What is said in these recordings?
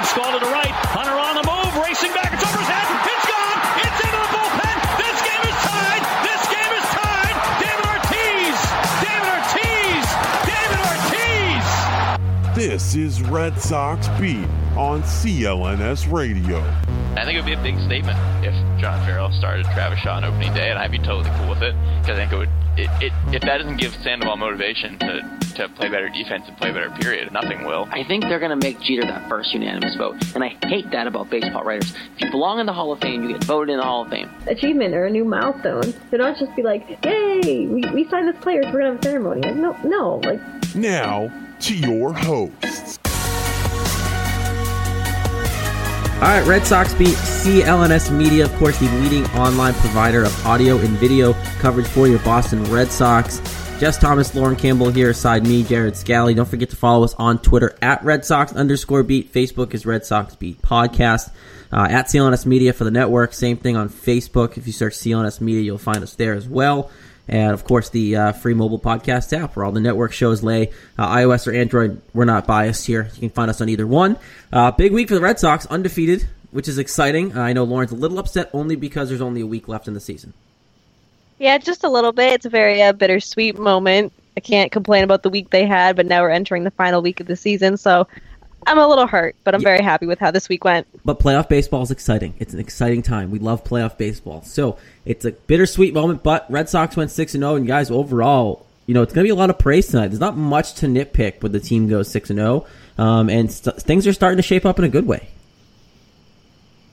Field, that to the right. Hunter on the move, racing back. It's over his head. It's gone. It's into the bullpen. This game is tied. This game is tied. David Ortiz. David Ortiz. David Ortiz. This is Red Sox Beat on CLNS Radio. I think it would be a big statement if John Farrell started Travis Shaw on opening day, and I'd be totally cool with it because I think it would. It, it, if that doesn't give Sandoval motivation to, to play better defense and play better, period, nothing will. I think they're going to make Jeter that first unanimous vote, and I hate that about baseball writers. If you belong in the Hall of Fame, you get voted in the Hall of Fame. Achievement or a new milestone. They don't just be like, "Yay, we, we signed this player, so we're gonna have a ceremony." Like, no, no, like. Now to your hosts. All right, Red Sox beat CLNS Media, of course, the leading online provider of audio and video coverage for your Boston Red Sox. Jess Thomas, Lauren Campbell here, aside me, Jared Scally. Don't forget to follow us on Twitter at Red Sox underscore beat. Facebook is Red Sox Beat Podcast. Uh, at CLNS Media for the network. Same thing on Facebook. If you search CLNS Media, you'll find us there as well. And of course, the uh, free mobile podcast app where all the network shows lay. Uh, iOS or Android, we're not biased here. You can find us on either one. Uh, big week for the Red Sox, undefeated, which is exciting. I know Lauren's a little upset only because there's only a week left in the season. Yeah, just a little bit. It's a very uh, bittersweet moment. I can't complain about the week they had, but now we're entering the final week of the season, so I'm a little hurt, but I'm yeah. very happy with how this week went. But playoff baseball is exciting. It's an exciting time. We love playoff baseball. So it's a bittersweet moment, but Red Sox went 6 0, and guys, overall, you know, it's going to be a lot of praise tonight. There's not much to nitpick when the team goes 6 0, um, and st- things are starting to shape up in a good way.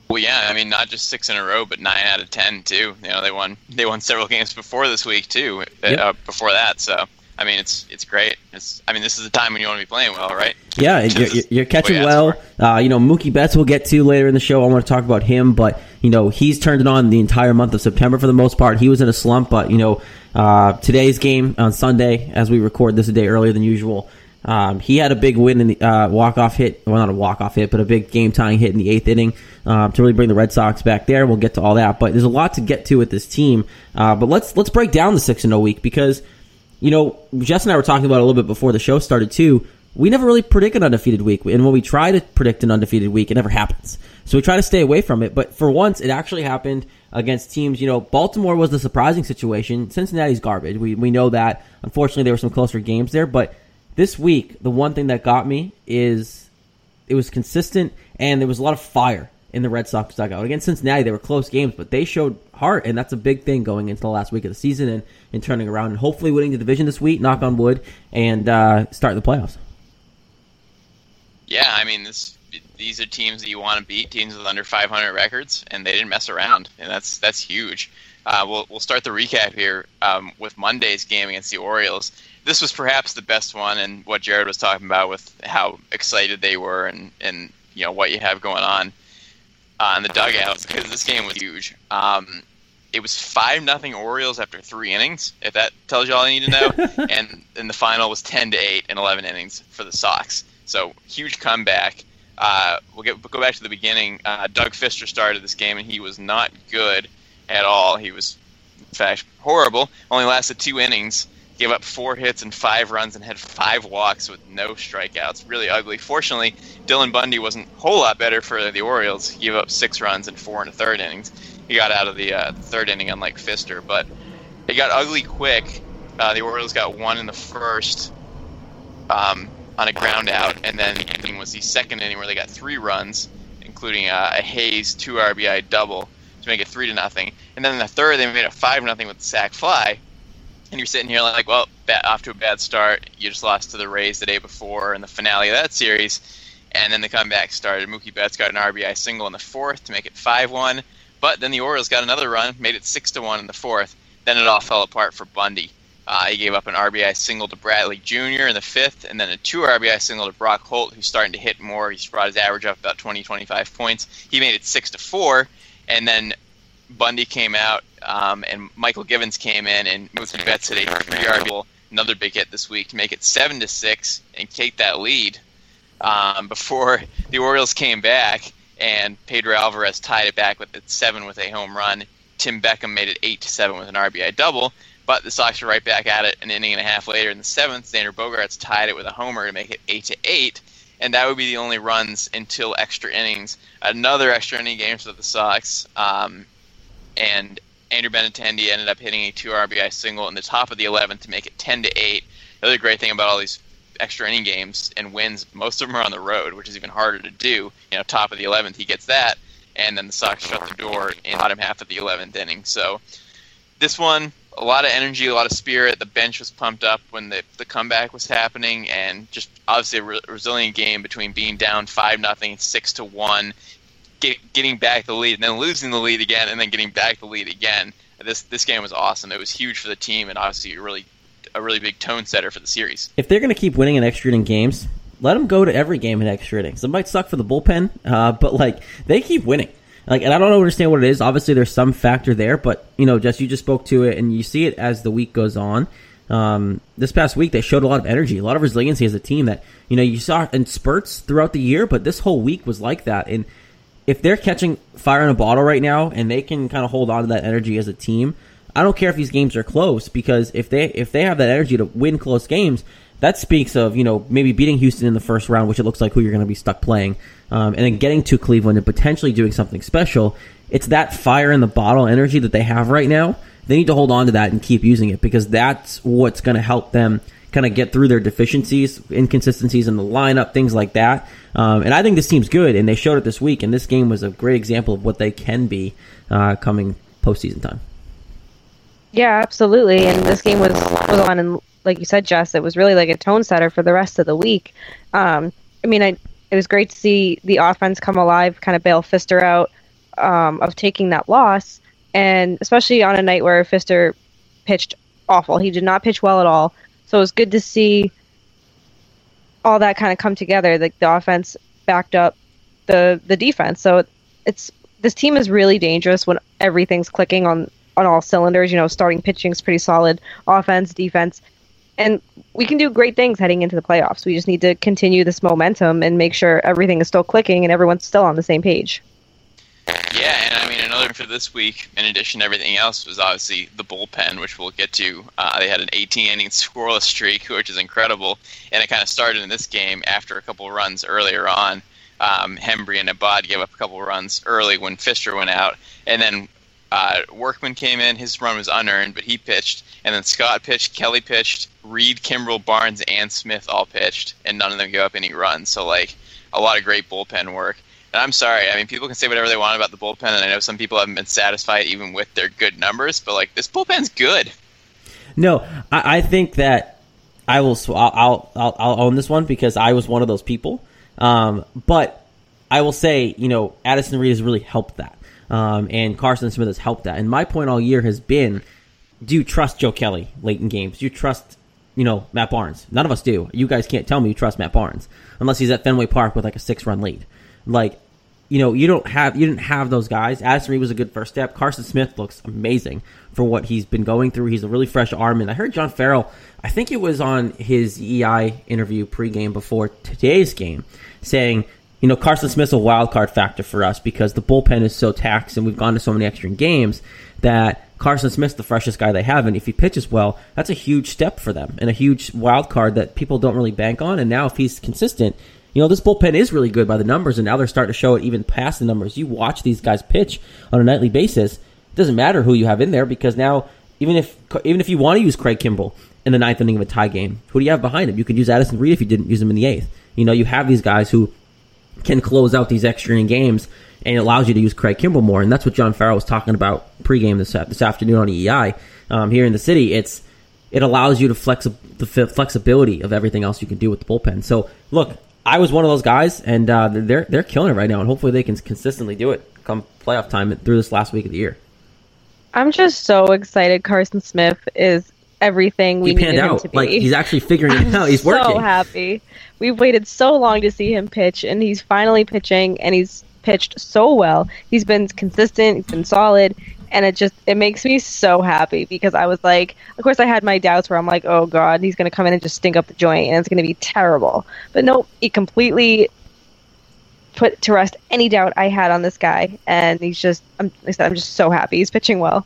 Well, yeah, I mean, not just six in a row, but nine out of ten too. You know, they won they won several games before this week too. Uh, yep. Uh, before that, so I mean, it's it's great. It's I mean, this is the time when you want to be playing well, right? Yeah, you're, you're, catching well. Uh, you know, Mookie Betts we'll get to later in the show. I want to talk about him, but you know, he's turned it on the entire month of September for the most part. He was in a slump, but you know, uh, today's game on Sunday, as we record this a day earlier than usual. Um, he had a big win in the uh, walk off hit. Well, not a walk off hit, but a big game tying hit in the eighth inning um, to really bring the Red Sox back there. We'll get to all that, but there's a lot to get to with this team. Uh, but let's let's break down the six and zero oh week because you know Jess and I were talking about a little bit before the show started too. We never really predict an undefeated week, and when we try to predict an undefeated week, it never happens. So we try to stay away from it. But for once, it actually happened against teams. You know, Baltimore was the surprising situation. Cincinnati's garbage. We we know that. Unfortunately, there were some closer games there, but this week, the one thing that got me is it was consistent and there was a lot of fire in the Red Sox dugout. Against Cincinnati, they were close games, but they showed heart, and that's a big thing going into the last week of the season and, and turning around and hopefully winning the division this week, knock on wood, and uh, start the playoffs. Yeah, I mean, this these are teams that you want to beat, teams with under 500 records, and they didn't mess around, and that's that's huge. Uh, we'll we'll start the recap here um, with Monday's game against the Orioles this was perhaps the best one, and what Jared was talking about with how excited they were, and and you know what you have going on uh, in the dugouts because this game was huge. Um, it was five nothing Orioles after three innings. If that tells you all you need to know, and and the final was ten to eight in eleven innings for the Sox. So huge comeback. Uh, we'll get we'll go back to the beginning. Uh, Doug Fister started this game, and he was not good at all. He was, in fact, horrible. Only lasted two innings gave up four hits and five runs and had five walks with no strikeouts. Really ugly. Fortunately, Dylan Bundy wasn't a whole lot better for the Orioles. He gave up six runs and four in the third innings. He got out of the, uh, third inning, unlike Fister, but it got ugly quick. Uh, the Orioles got one in the first um, on a ground out, and then it was the second inning where they got three runs, including uh, a Hayes two RBI double to make it three to nothing. And then in the third, they made it five nothing with the sac fly and you're sitting here like, well, off to a bad start. You just lost to the Rays the day before in the finale of that series, and then the comeback started. Mookie Betts got an RBI single in the fourth to make it five-one, but then the Orioles got another run, made it six to one in the fourth. Then it all fell apart for Bundy. Uh, he gave up an RBI single to Bradley Jr. in the fifth, and then a two RBI single to Brock Holt, who's starting to hit more. He's brought his average up about 20, 25 points. He made it six to four, and then Bundy came out, um, and Mychal Givens came in, and Mookie Betts hit a three RBI, another big hit this week to make it seven to six and take that lead. Um, before the Orioles came back, and Pedro Alvarez tied it back with it seven with a home run. Tim Beckham made it eight to seven with an RBI double. But the Sox were right back at it an inning and a half later in the seventh. Xander Bogaerts tied it with a homer to make it eight to eight, and that would be the only runs until extra innings. Another extra inning game for the Sox, um, and Andrew Benintendi ended up hitting a two RBI single in the top of the 11th to make it 10 to eight. The other great thing about all these extra inning games and wins, most of them are on the road, which is even harder to do. You know, top of the 11th, he gets that, and then the Sox shut the door in bottom half of the 11th inning. So this one, a lot of energy, a lot of spirit. The bench was pumped up when the, the comeback was happening, and just obviously a re- resilient game between being down five nothing, six to one, get, getting back the lead, and then losing the lead again, and then getting back the lead again. This this game was awesome. It was huge for the team, and obviously a really a really big tone setter for the series. If they're going to keep winning in extra inning games, let them go to every game in extra innings. It might suck for the bullpen, uh, but like they keep winning. Like, and I don't understand what it is. Obviously, there's some factor there, but you know, Jess, you just spoke to it, and you see it as the week goes on. Um, this past week, they showed a lot of energy, a lot of resiliency as a team that you know you saw in spurts throughout the year, but this whole week was like that. And if they're catching fire in a bottle right now, and they can kind of hold on to that energy as a team, I don't care if these games are close because if they if they have that energy to win close games, that speaks of you know maybe beating Houston in the first round, which it looks like who you're going to be stuck playing, um, and then getting to Cleveland and potentially doing something special. It's that fire in the bottle energy that they have right now. They need to hold on to that and keep using it because that's what's going to help them kind of get through their deficiencies, inconsistencies in the lineup, things like that. Um, and I think this team's good, and they showed it this week. And this game was a great example of what they can be uh, coming postseason time. Yeah, absolutely. And this game was was on, and like you said, Jess, it was really like a tone setter for the rest of the week. Um, I mean, I it was great to see the offense come alive, kind of bail Fister out um, of taking that loss, and especially on a night where Fister pitched awful. He did not pitch well at all. So it was good to see all that kind of come together. Like the offense backed up the the defense. So it's this team is really dangerous when everything's clicking on on all cylinders. You know, starting pitching is pretty solid, offense, defense, and we can do great things heading into the playoffs. We just need to continue this momentum and make sure everything is still clicking and everyone's still on the same page. Yeah, and I mean another for this week, in addition to everything else, was obviously the bullpen, which we'll get to. Uh, they had an 18 inning scoreless streak, which is incredible, and it kind of started in this game after a couple runs earlier on. Um, Hembree and Abad gave up a couple runs early when Fister went out, and then uh, Workman came in. His run was unearned, but he pitched, and then Scott pitched, Kelly pitched, Reed, Kimbrel, Barnes, and Smith all pitched, and none of them gave up any runs. So like a lot of great bullpen work. And I'm sorry. I mean, people can say whatever they want about the bullpen, and I know some people haven't been satisfied even with their good numbers. But like, this bullpen's good. No, I, I think that I will. I'll, I'll I'll own this one because I was one of those people. Um, but I will say, you know, Addison Reed has really helped that, um, and Carson Smith has helped that. And my point all year has been: Do you trust Joe Kelly late in games? Do you trust, you know, Matt Barnes? None of us do. You guys can't tell me you trust Matt Barnes unless he's at Fenway Park with like a six-run lead. Like, you know, you don't have you didn't have those guys. Addison Reed was a good first step. Carson Smith looks amazing for what he's been going through. He's a really fresh arm, and I heard John Farrell. I think it was on his EI interview pregame before today's game, saying, you know, Carson Smith's a wild card factor for us because the bullpen is so taxed, and we've gone to so many extra games that Carson Smith's the freshest guy they have, and if he pitches well, that's a huge step for them and a huge wild card that people don't really bank on. And now, if he's consistent, you know, this bullpen is really good by the numbers, and now they're starting to show it even past the numbers. You watch these guys pitch on a nightly basis. It doesn't matter who you have in there because now, even if even if you want to use Craig Kimbrel in the ninth inning of a tie game, who do you have behind him? You could use Addison Reed if you didn't use him in the eighth. You know, you have these guys who can close out these extra inning games, and it allows you to use Craig Kimbrel more. And that's what John Farrell was talking about pregame this this afternoon on EEI um, here in the city. It's it allows you to flex the flexibility of everything else you can do with the bullpen. So look, I was one of those guys, and uh, they're they're killing it right now, and hopefully they can consistently do it come playoff time through this last week of the year. I'm just so excited. Carson Smith is everything we he needed him out. to be. Like he's actually figuring it out. He's working. so happy. We've waited so long to see him pitch, and he's finally pitching, and he's pitched so well. He's been consistent. He's been solid, and it just it makes me so happy because I was like, of course, I had my doubts where I'm like, oh god, he's going to come in and just stink up the joint, and it's going to be terrible. But no, he completely put to rest any doubt I had on this guy, and he's just, I'm, like I said, I'm just so happy he's pitching well.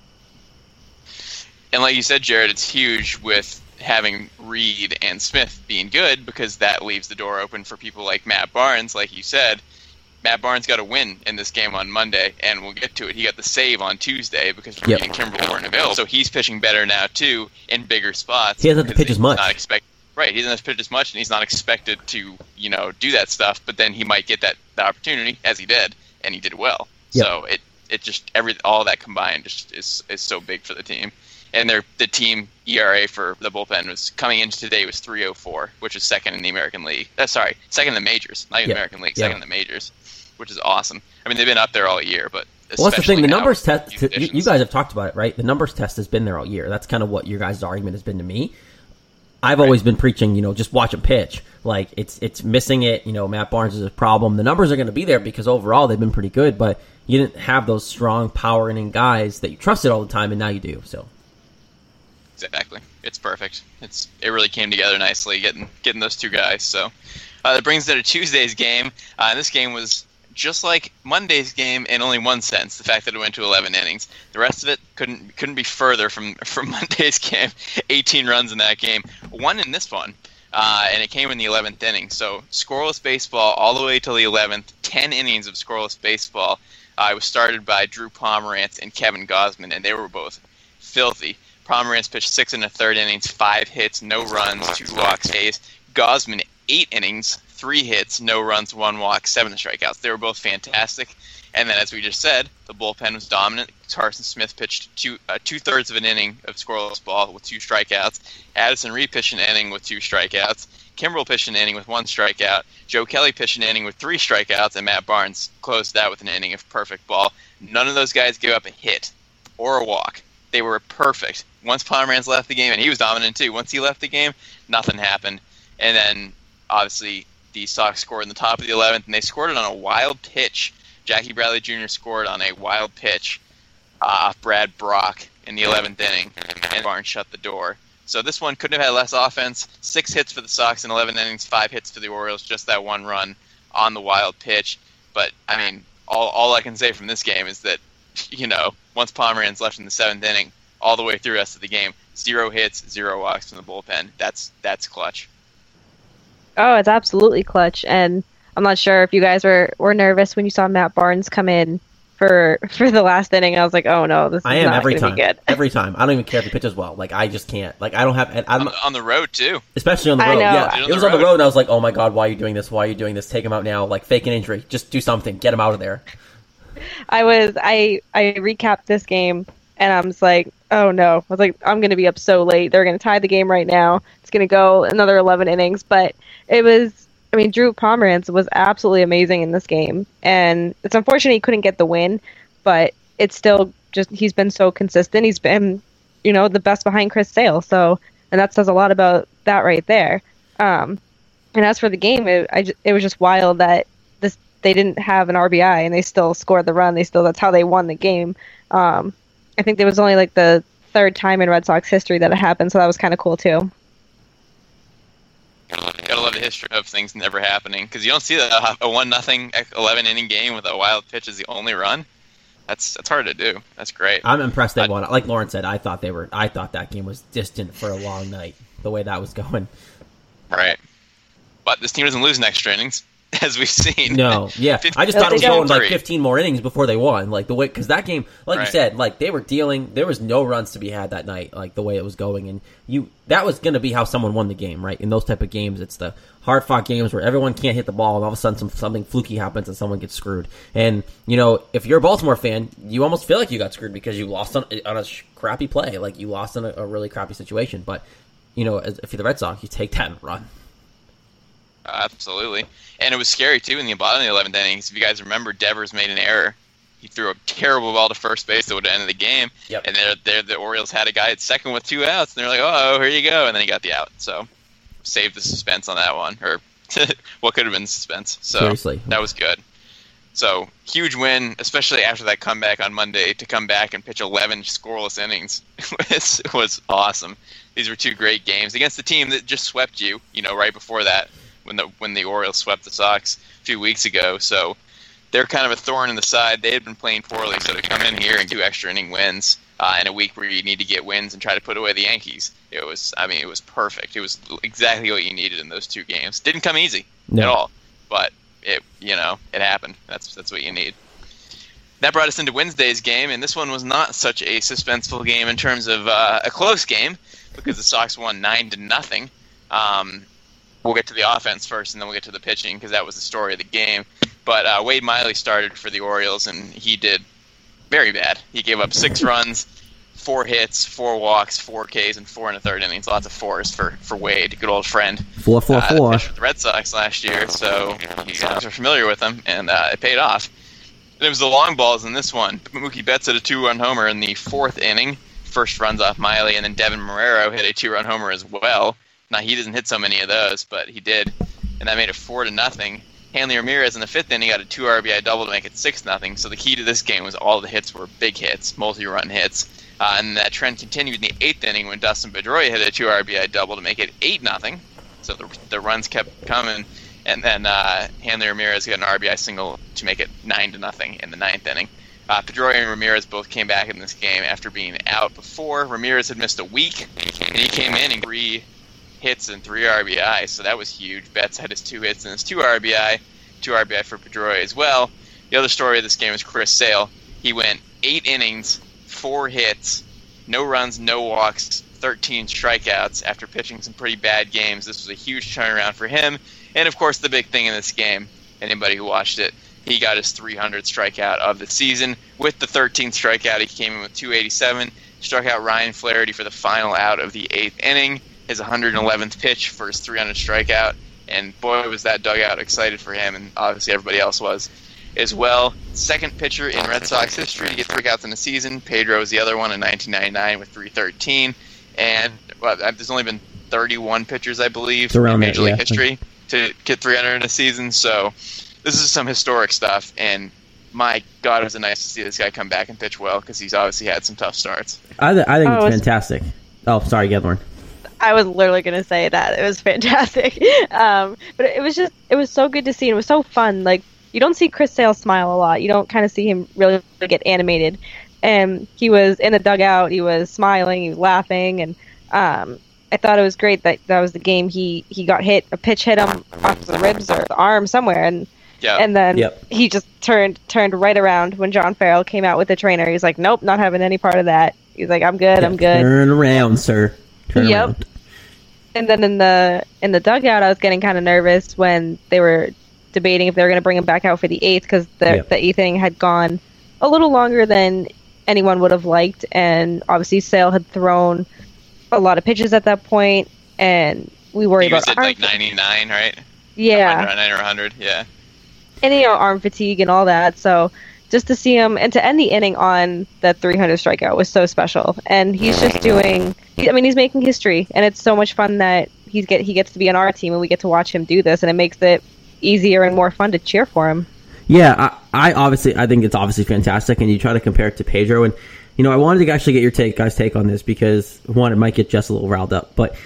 And like you said, Jared, it's huge with having Reed and Smith being good because that leaves the door open for people like Matt Barnes, like you said. Matt Barnes got a win in this game on Monday, and we'll get to it. He got the save on Tuesday because Reed Yep. and Kimbrel weren't available. So he's pitching better now too in bigger spots. He doesn't have to pitch as much. Not expect, right, he doesn't have to pitch as much, and he's not expected to you know do that stuff. But then he might get that, that opportunity as he did, and he did well. Yep. So it it just every all that combined just is is so big for the team. And their the team ERA for the bullpen was coming into today was 304, which is second in the American League. Uh, sorry, second in the majors, not even Yeah. American League, Yeah. second in the majors, which is awesome. I mean, they've been up there all year, but Well, that's the thing. The numbers test. You, guys have talked about it, right? The numbers test has been there all year. That's kind of what your guys' argument has been to me. I've always been preaching, you know, just watch him pitch. Like it's it's missing it. You know, Matt Barnes is a problem. The numbers are going to be there because overall they've been pretty good, but you didn't have those strong power inning guys that you trusted all the time, and now you do. So Exactly. It's perfect. It's it really came together nicely getting getting those two guys. So uh, that brings us to Tuesday's game. Uh, and this game was just like Monday's game in only one sense: the fact that it went to 11 innings. The rest of it couldn't couldn't be further from from Monday's game. 18 runs in that game, one in this one. Uh, and it came in the 11th inning. So scoreless baseball all the way till the 11th. 10 innings of scoreless baseball. Uh, it was started by Drew Pomeranz and Kevin Gausman, and they were both filthy. Pomeranz pitched six and a third innings, five hits, no runs, two walks, A's. Gausman eight innings, three hits, no runs, one walk, seven strikeouts. They were both fantastic. And then, as we just said, the bullpen was dominant. Carson Smith pitched two uh, two thirds of an inning of scoreless ball with two strikeouts. Addison Reed pitched an inning with two strikeouts. Kimbrel pitched an inning with one strikeout. Joe Kelly pitched an inning with three strikeouts, and Matt Barnes closed that with an inning of perfect ball. None of those guys gave up a hit or a walk. They were perfect. Once Pomeranz left the game, and he was dominant too. Once he left the game, nothing happened. And then, obviously, the Sox scored in the top of the 11th, and they scored it on a wild pitch. Jackie Bradley Jr. scored on a wild pitch uh, off Brad Brach in the 11th inning, and Barnes shut the door. So this one couldn't have had less offense. Six hits for the Sox in 11 innings, five hits for the Orioles, just that one run on the wild pitch. But, I mean, all, all I can say from this game is that, you know, once Pomeranz left in the seventh inning, all the way through the rest of the game, zero hits, zero walks from the bullpen. That's that's clutch. Oh, it's absolutely clutch. And I'm not sure if you guys were, were nervous when you saw Matt Barnes come in for for the last inning. I was like, oh no, this is I am not every time. be good. Every time. I don't even care if he pitches well. Like I just can't. Like I don't have. I'm On, on the road too. especially on the I road. know. Yeah, Dude, it was the on the road. road, and I was like, "Oh my god, why are you doing this? Why are you doing this? Take him out now! Like fake an injury. Just do something. Get him out of there." I was I I recapped this game and I was like, oh no. I was like, I'm gonna be up so late. They're gonna tie the game right now. It's gonna go another eleven innings. But it was I mean, Drew Pomeranz was absolutely amazing in this game. And it's unfortunate he couldn't get the win, but it's still just he's been so consistent. He's been, you know, the best behind Chris Sale. So and that says a lot about that right there. Um and as for the game, it, I it was just wild that this they didn't have an RBI and they still scored the run. They still that's how they won the game. Um, I think there was only like the third time in Red Sox history that it happened, so that was kind of cool too. Gotta love the history of things never happening because you don't see that uh, a one nothing eleven inning game with a wild pitch is the only run. That's that's hard to do. That's great. I'm impressed they I- won. Like Lauren said, I thought they were. I thought that game was distant for a long night. The way that was going. Right. But this team doesn't lose next extra innings, as we've seen. No, yeah, Fif- I just thought it was going like 15 more innings before they won. Like the way, because that game, like you said, like they were dealing. There was no runs to be had that night. Like the way it was going, and you that was going to be how someone won the game, right? In those type of games, it's the hard fought games where everyone can't hit the ball, and all of a sudden some, something fluky happens and someone gets screwed. And you know, if you're a Baltimore fan, you almost feel like you got screwed because you lost on, on a sh- crappy play, like you lost in a, a really crappy situation. But you know, as, if you're the Red Sox, you take that and run. Absolutely. And it was scary too in the bottom of the eleventh innings. If you guys remember, Devers made an error he threw a terrible ball to first base that would have ended the game. Yep. And there, there, the Orioles had a guy at second with two outs, and they're like, "Oh, here you go," and then he got the out. So saved the suspense on that one, or what could have been suspense. So Seriously. that was good. So huge win, especially after that comeback on Monday to come back and pitch 11 scoreless innings was was awesome. These were two great games against the team that just swept you. You know, right before that when the when the Orioles swept the Sox a few weeks ago. So they're kind of a thorn in the side. They had been playing poorly, so to come in here and do extra inning wins uh, in a week where you need to get wins and try to put away the Yankees, it was. I mean, it was perfect. It was exactly what you needed in those two games. Didn't come easy No. at all, but it you know it happened. That's that's what you need. That brought us into Wednesday's game, and this one was not such a suspenseful game in terms of uh, a close game because the Sox won nine to nothing. Um, we'll get to the offense first, and then we'll get to the pitching because that was the story of the game. But uh, Wade Miley started for the Orioles, and he did very bad. He gave up six runs, four hits, four walks, four Ks, and four in the third innings. Lots of fours for for Wade, good old friend. Four, four, Uh, four. the Red Sox last year, so you guys are familiar with him, and uh, it paid off. And it was the long balls in this one. Mookie Betts hit a two-run homer in the fourth inning. First runs off Miley, and then Deven Marrero hit a two-run homer as well. Now he doesn't hit so many of those, but he did, and that made it four to nothing. Hanley Ramirez in the fifth inning got a two RBI double to make it six nothing. So the key to this game was all the hits were big hits, multi-run hits, uh, and that trend continued in the eighth inning when Dustin Pedroia hit a two RBI double to make it eight nothing. So the, the runs kept coming, and then uh, Hanley Ramirez got an RBI single to make it nine to nothing in the ninth inning. Uh, Pedroia and Ramirez both came back in this game after being out before. Ramirez had missed a week, and he came in and three hits and three RBI, so that was huge. Betts had his two hits and his two RBI, two RBI for Pedroia as well. The other story of this game is Chris Sale. He went eight innings, four hits, no runs, no walks, 13 strikeouts after pitching some pretty bad games. This was a huge turnaround for him. And of course, the big thing in this game, anybody who watched it, he got his 300th strikeout of the season. With the 13th strikeout, he came in with 287, struck out Ryan Flaherty for the final out of the eighth inning, his 111th pitch for his 300 strikeout. And boy, was that dugout excited for him, and obviously everybody else was as well. Second pitcher in Red Sox history to get three outs in a season. Pedro was the other one in 1999 with 313. And well, there's only been 31 pitchers, I believe, It's around in there, Major League yeah. history to get 300 in a season. So this is some historic stuff. And my God, it was it nice to see this guy come back and pitch well because he's obviously had some tough starts. I, th- I think Oh, it's it's- fantastic. Oh, sorry, Gedlorn. I was literally going to say that. It was fantastic. Um, but it was just, it was so good to see. It was so fun. Like, you don't see Chris Sale smile a lot. You don't kind of see him really get animated. And he was in the dugout. He was smiling. He was laughing. And um, I thought it was great that that was the game. He, he got hit, a pitch hit him off the ribs or the arm somewhere. And Yeah. and then Yep. he just turned turned right around when John Farrell came out with the trainer. He's like, "Nope, not having any part of that." He's like, "I'm good, I'm good." Turn around, sir. Turn Yep. around. And then in the in the dugout, I was getting kind of nervous when they were debating if they were going to bring him back out for the eighth because the Yep. the eighth inning had gone a little longer than anyone would have liked, and obviously Sale had thrown a lot of pitches at that point, and we worry He was about at arm, like 99, right? yeah, 99 or 100, yeah. and you know arm fatigue and all that. So just to see him and to end the inning on that 300 strikeout was so special. And he's just doing. I mean, he's making history, and it's so much fun that he's get he gets to be on our team, and we get to watch him do this, and it makes it easier and more fun to cheer for him. Yeah, I, I obviously I think it's obviously fantastic, and you try to compare it to Pedro, and you know I wanted to actually get your take, guys' take on this because one, it might get Jess a little riled up, but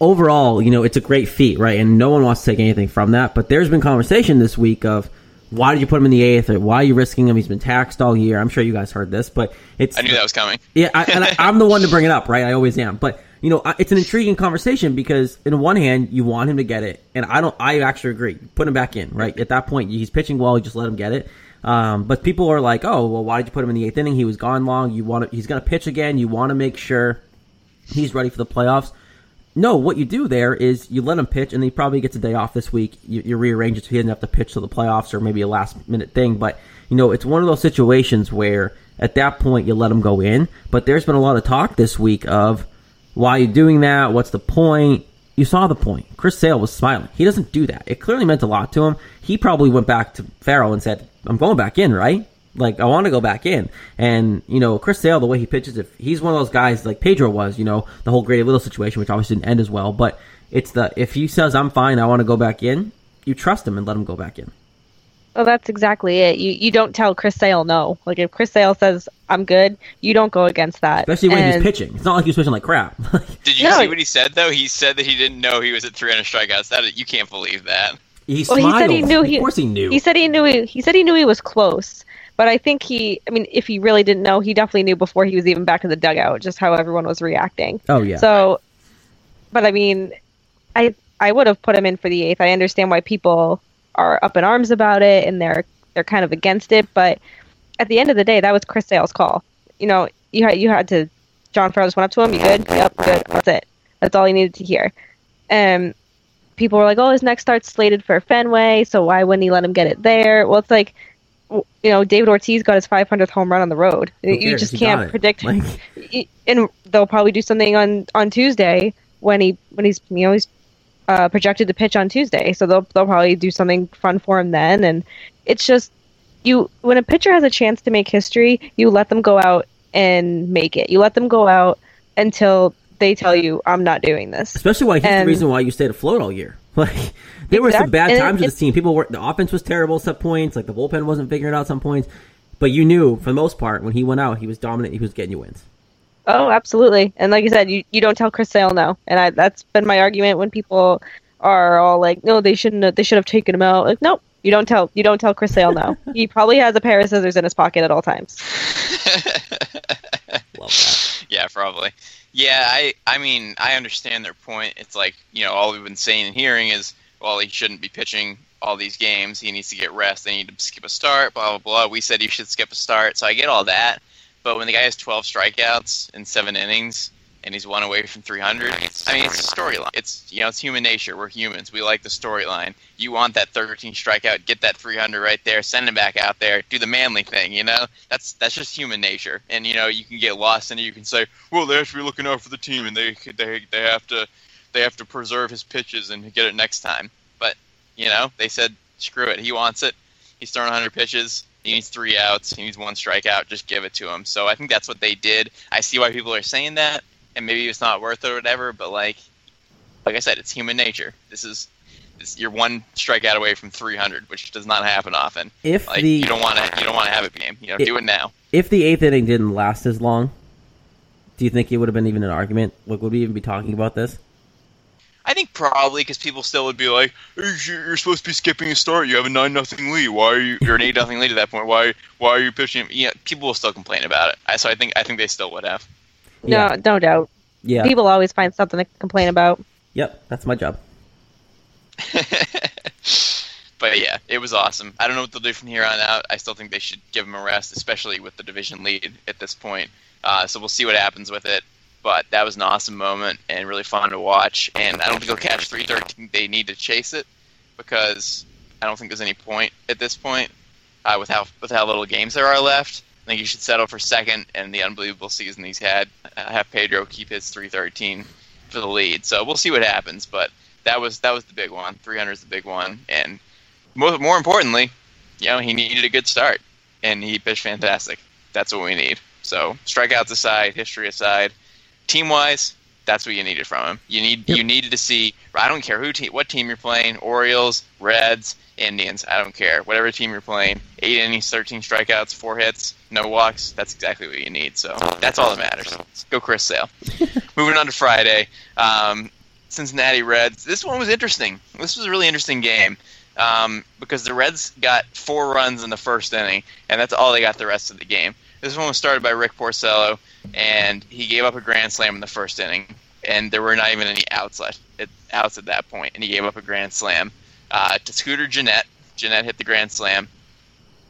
overall, you know, it's a great feat, right? And no one wants to take anything from that. But there's been conversation this week of why did you put him in the eighth, or why are you risking him? He's been taxed all year. I'm sure you guys heard this, but it's I knew that was coming. yeah, I, and I, I'm the one to bring it up, right? I always am. But you know, it's an intriguing conversation because, in one hand, you want him to get it, and I don't. I actually agree. Put him back in, right? At that point, he's pitching well. You just let him get it. Um, but people are like, "Oh, well, why did you put him in the eighth inning? He was gone long. You want to, he's going to pitch again. You want to make sure he's ready for the playoffs." No, what you do there is you let him pitch, and he probably gets a day off this week. You, you rearrange it so he doesn't have to pitch to the playoffs or maybe a last minute thing. But you know, it's one of those situations where at that point you let him go in. But there's been a lot of talk this week of why are you doing that? What's the point? You saw the point. Chris Sale was smiling. He doesn't do that. It clearly meant a lot to him. He probably went back to Farrell and said, "I'm going back in, right? Like I want to go back in, and you know Chris Sale, the way he pitches, if he's one of those guys like Pedro was, you know the whole Grady Little situation, which obviously didn't end as well, but it's the if he says I'm fine, I want to go back in, you trust him and let him go back in. Well, that's exactly it. You you don't tell Chris Sale no. Like if Chris Sale says I'm good, you don't go against that. Especially when and... he's pitching. It's not like he's pitching like crap. Did you no. see what he said though? He said that he didn't know he was at 300 strikeouts. That you can't believe that. He well, smiled. he said he knew. He, of course, he knew. He said he knew. He, he said he knew he was close. But I think he. I mean, if he really didn't know, he definitely knew before he was even back in the dugout. Just how everyone was reacting. Oh yeah. So, but I mean, I I would have put him in for the eighth. I understand why people are up in arms about it and they're they're kind of against it. But at the end of the day, that was Chris Sale's call. You know, you had you had to. John Farrell just went up to him. You good? Yep, good. That's it. That's all he needed to hear. And people were like, "Oh, his next start's slated for Fenway, so why wouldn't he let him get it there?" Well, it's like, you know, David Ortiz got his 500th home run on the road. You just he can't predict. Like... And they'll probably do something on on Tuesday when he when he's you know he's uh, projected to pitch on Tuesday, so they'll they'll probably do something fun for him then. And it's just you when a pitcher has a chance to make history, you let them go out and make it. You let them go out until they tell you, "I'm not doing this." Especially why he's and, the reason why you stayed afloat all year. Like there exactly. were some bad times with this team. People were the offense was terrible at some points. Like the bullpen wasn't figuring out some points. But you knew for the most part when he went out, he was dominant. He was getting you wins. Oh, absolutely. And like you said, you, you don't tell Chris Sale no. And I, that's been my argument when people are all like, no, they shouldn't. Have, they should have taken him out. Like, nope. You don't tell you don't tell Chris Sale no. he probably has a pair of scissors in his pocket at all times. Love that. Yeah, probably. Yeah, I I mean I understand their point. It's like you know all we've been saying and hearing is well he shouldn't be pitching all these games. He needs to get rest. They need to skip a start. Blah blah blah. We said he should skip a start, so I get all that. But when the guy has 12 strikeouts in seven innings, and he's one away from 300. I mean, it's a storyline. It's you know, it's human nature. We're humans. We like the storyline. You want that 13 strikeout, get that 300 right there, send him back out there, do the manly thing. You know, that's that's just human nature. And you know, you can get lost in it. You can say, well, they have to be looking out for the team, and they they they have to they have to preserve his pitches and get it next time. But you know, they said, screw it. He wants it. He's throwing 100 pitches. He needs three outs. He needs one strikeout. Just give it to him. So I think that's what they did. I see why people are saying that and maybe it's not worth it or whatever. But like, like I said, it's human nature. This is this, you're one strikeout away from 300, which does not happen often. If like, the you don't want to, you don't want to have a game. You know, it, do it now. If the eighth inning didn't last as long, do you think it would have been even an argument? Like, would we even be talking about this? I think probably because people still would be like, "You're supposed to be skipping a start. You have a nine nothing lead. Why are you? You're an eight nothing lead at that point. Why? Why are you pitching?" Yeah, people will still complain about it. I, so I think I think they still would have. No, no doubt. Yeah. People always find something to complain about. Yep, that's my job. but yeah, it was awesome. I don't know what they'll do from here on out. I still think they should give him a rest, especially with the division lead at this point. Uh, so we'll see what happens with it. But that was an awesome moment and really fun to watch. And I don't think they'll catch 313. They need to chase it because I don't think there's any point at this point uh, with how with how little games there are left think you should settle for second and the unbelievable season he's had. Uh, have Pedro keep his 313 for the lead. So we'll see what happens. But that was that was the big one. 300 is the big one, and more more importantly, you know, he needed a good start, and he pitched fantastic. That's what we need. So strikeouts aside, history aside, team wise, that's what you needed from him. You need yep. you needed to see. I don't care who te- what team you're playing, Orioles, Reds, Indians. I don't care. Whatever team you're playing, eight innings, 13 strikeouts, four hits, no walks. That's exactly what you need. So that's all that matters. Let's go, Chris Sale. Moving on to Friday, um, Cincinnati Reds. This one was interesting. This was a really interesting game um, because the Reds got four runs in the first inning, and that's all they got the rest of the game. This one was started by Rick Porcello, and he gave up a grand slam in the first inning, and there were not even any outs left, outs at that point, and he gave up a grand slam uh, to Scooter Gennett. Gennett hit the grand slam,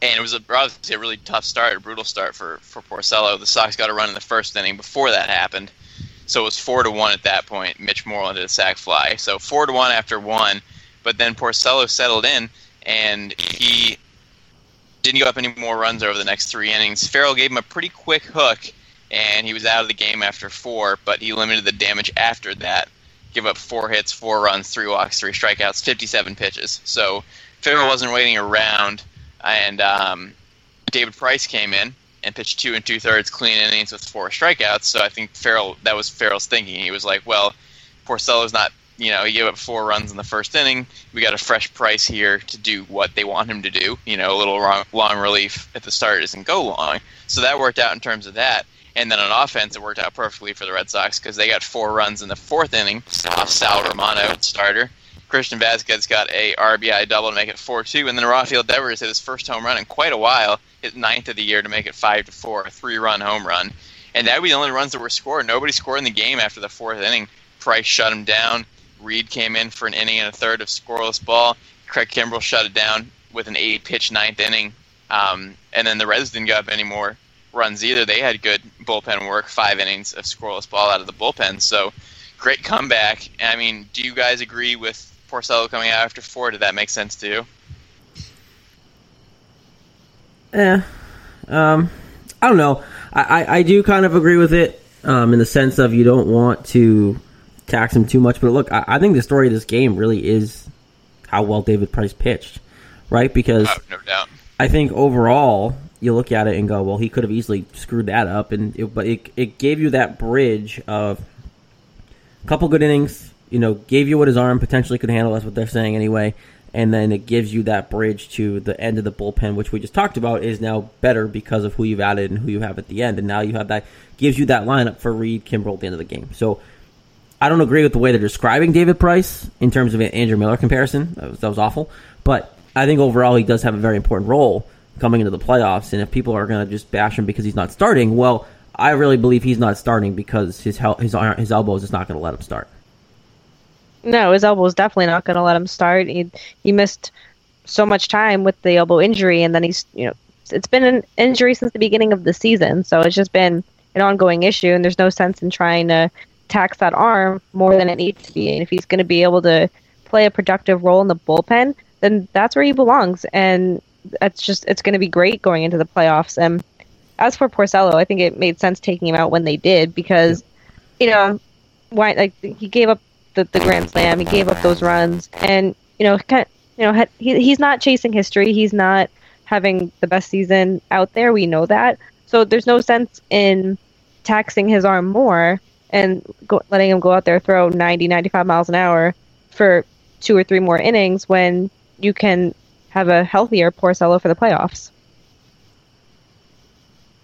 and it was a, obviously a really tough start, a brutal start for for Porcello. The Sox got a run in the first inning before that happened, so it was four to one at that point. Mitch Moreland did a sac fly, so four to one after one. But then Porcello settled in, and he didn't give up any more runs over the next three innings. Farrell gave him a pretty quick hook, and he was out of the game after four. But he limited the damage after that give up four hits, four runs, three walks, three strikeouts, 57 pitches. So Farrell wasn't waiting around, and um, David Price came in and pitched two and two thirds clean innings with four strikeouts. So I think Farrell that was Farrell's thinking. He was like, well, Porcello's not you know, he gave up four runs in the first inning. We got a fresh price here to do what they want him to do. You know, a little long, long relief at the start doesn't go long. So that worked out in terms of that. And then on offense, it worked out perfectly for the Red Sox because they got four runs in the fourth inning off Sal Romano, starter. Christian Vazquez got a RBI double to make it 4-2, and then Rafael Devers hit his first home run in quite a while, his ninth of the year to make it five to four, a three-run home run. And that would be the only runs that were scored. Nobody scored in the game after the fourth inning. Price shut him down. Reed came in for an inning and a third of scoreless ball. Craig Kimbrel shut it down with an eight pitch ninth inning. Um, and then the Reds didn't give up any more runs either. They had good bullpen work, five innings of scoreless ball out of the bullpen. So great comeback. I mean, do you guys agree with Porcello coming out after four? Did that make sense to you? Yeah. Um, I don't know. I, I, I, do kind of agree with it um, in the sense of you don't want to tax him too much. But look, I, I, think the story of this game really is how well David Price pitched, right? Because oh, no doubt. I think overall you look at it and go, well, he could have easily screwed that up, and it, but it it gave you that bridge of a couple good innings. You know, gave you what his arm potentially could handle. That's what they're saying anyway. And then it gives you that bridge to the end of the bullpen, which we just talked about, is now better because of who you've added and who you have at the end. And now you have that gives you that lineup for Reed Kimbrel at the end of the game. So I don't agree with the way they're describing David Price in terms of an Andrew Miller comparison. That was, that was awful. But I think overall he does have a very important role coming into the playoffs. And if people are going to just bash him because he's not starting, well, I really believe he's not starting because his his his elbow is just not going to let him start. No, his elbow is definitely not going to let him start. He he missed so much time with the elbow injury, and then he's you know it's been an injury since the beginning of the season, so it's just been an ongoing issue, and there's no sense in trying to tax that arm more than it needs to be. And if he's going to be able to play a productive role in the bullpen, then that's where he belongs. And that's just it's going to be great going into the playoffs. And as for Porcello, I think it made sense taking him out when they did because you know why like he gave up the, the grand slam, he gave up those runs, and you know kind of, you know he, he's not chasing history. He's not having the best season out there. We know that. So there's no sense in taxing his arm more and go, letting him go out there throw 90, 95 miles an hour for two or three more innings when you can have a healthier Porcello for the playoffs.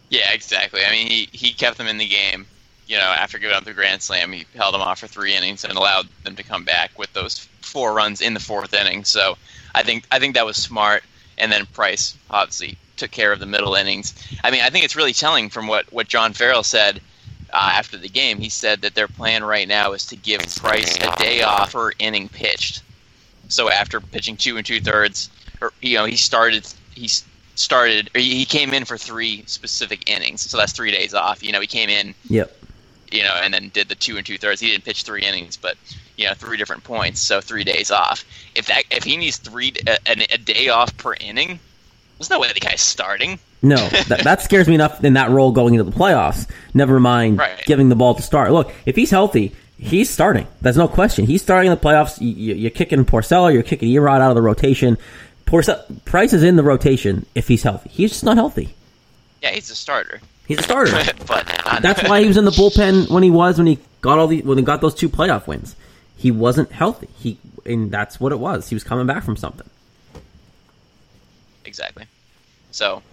Yeah, exactly. I mean, he, he kept them in the game. You know, after giving up the grand slam, he held them off for three innings and allowed them to come back with those four runs in the fourth inning. So I think I think that was smart. And then Price obviously took care of the middle innings. I mean, I think it's really telling from what what John Farrell said uh, after the game, he said that their plan right now is to give Price a day off per inning pitched. So after pitching two and two thirds, or you know, he started he started or he came in for three specific innings. So that's three days off. You know, he came in. Yep. You know, and then did the two and two thirds. He didn't pitch three innings, but you know, three different points. So three days off. If that if he needs three a, a day off per inning, there's no way the guy's starting. No, that, that scares me enough in that role going into the playoffs. Never mind right. giving the ball to start. Look, if he's healthy, he's starting. There's no question. He's starting in the playoffs. You, are kicking Porcello, you're kicking Erod out of the rotation. Porcello, Price is in the rotation if he's healthy. He's just not healthy. Yeah, he's a starter. He's a starter. but uh, that's why he was in the bullpen when he was when he got all the when he got those two playoff wins. He wasn't healthy. He and that's what it was. He was coming back from something. Exactly. So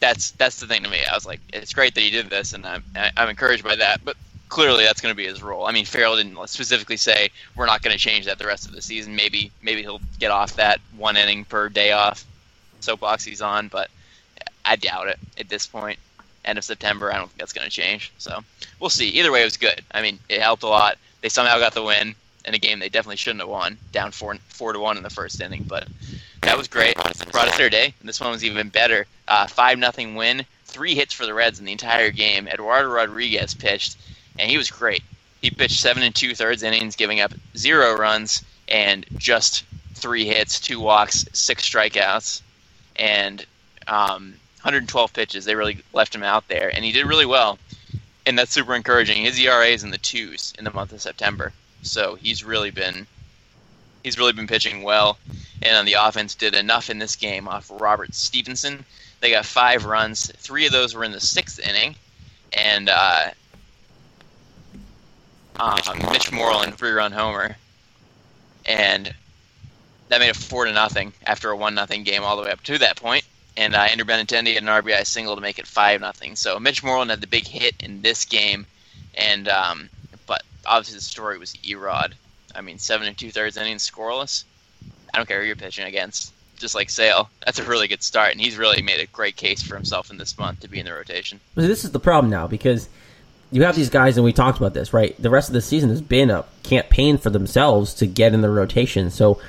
that's that's the thing to me. I was like, it's great that he did this, and I'm I'm encouraged by that. But clearly, that's going to be his role. I mean, Farrell didn't specifically say we're not going to change that the rest of the season. Maybe maybe he'll get off that one inning per day off soapbox he's on, but I doubt it at this point. End of September, I don't think that's going to change. So we'll see. Either way, it was good. I mean, it helped a lot. They somehow got the win in a game they definitely shouldn't have won, down four four to one in the first inning. But that was great. Brought us their day. And this one was even better. Uh, five nothing win. Three hits for the Reds in the entire game. Eduardo Rodriguez pitched, and he was great. He pitched seven and two thirds innings, giving up zero runs and just three hits, two walks, six strikeouts, and um, 112 pitches. They really left him out there, and he did really well. And that's super encouraging. His ERA is in the twos in the month of September, so he's really been he's really been pitching well. and on the offense did enough in this game off Robert Stephenson. They got five runs. Three of those were in the sixth inning, and uh, uh, Mitch Moreland three-run homer, and that made it four to nothing after a one nothing game all the way up to that point. And uh, Andrew Benintendi had an RBI single to make it five nothing. So Mitch Moreland had the big hit in this game, and um, but obviously the story was Erod. I mean, seven and two thirds innings scoreless. I don't care who you're pitching against. Just like Sale, that's a really good start, and he's really made a great case for himself in this month to be in the rotation. This is the problem now because you have these guys, and we talked about this, right? The rest of the season has been a campaign for themselves to get in the rotation. So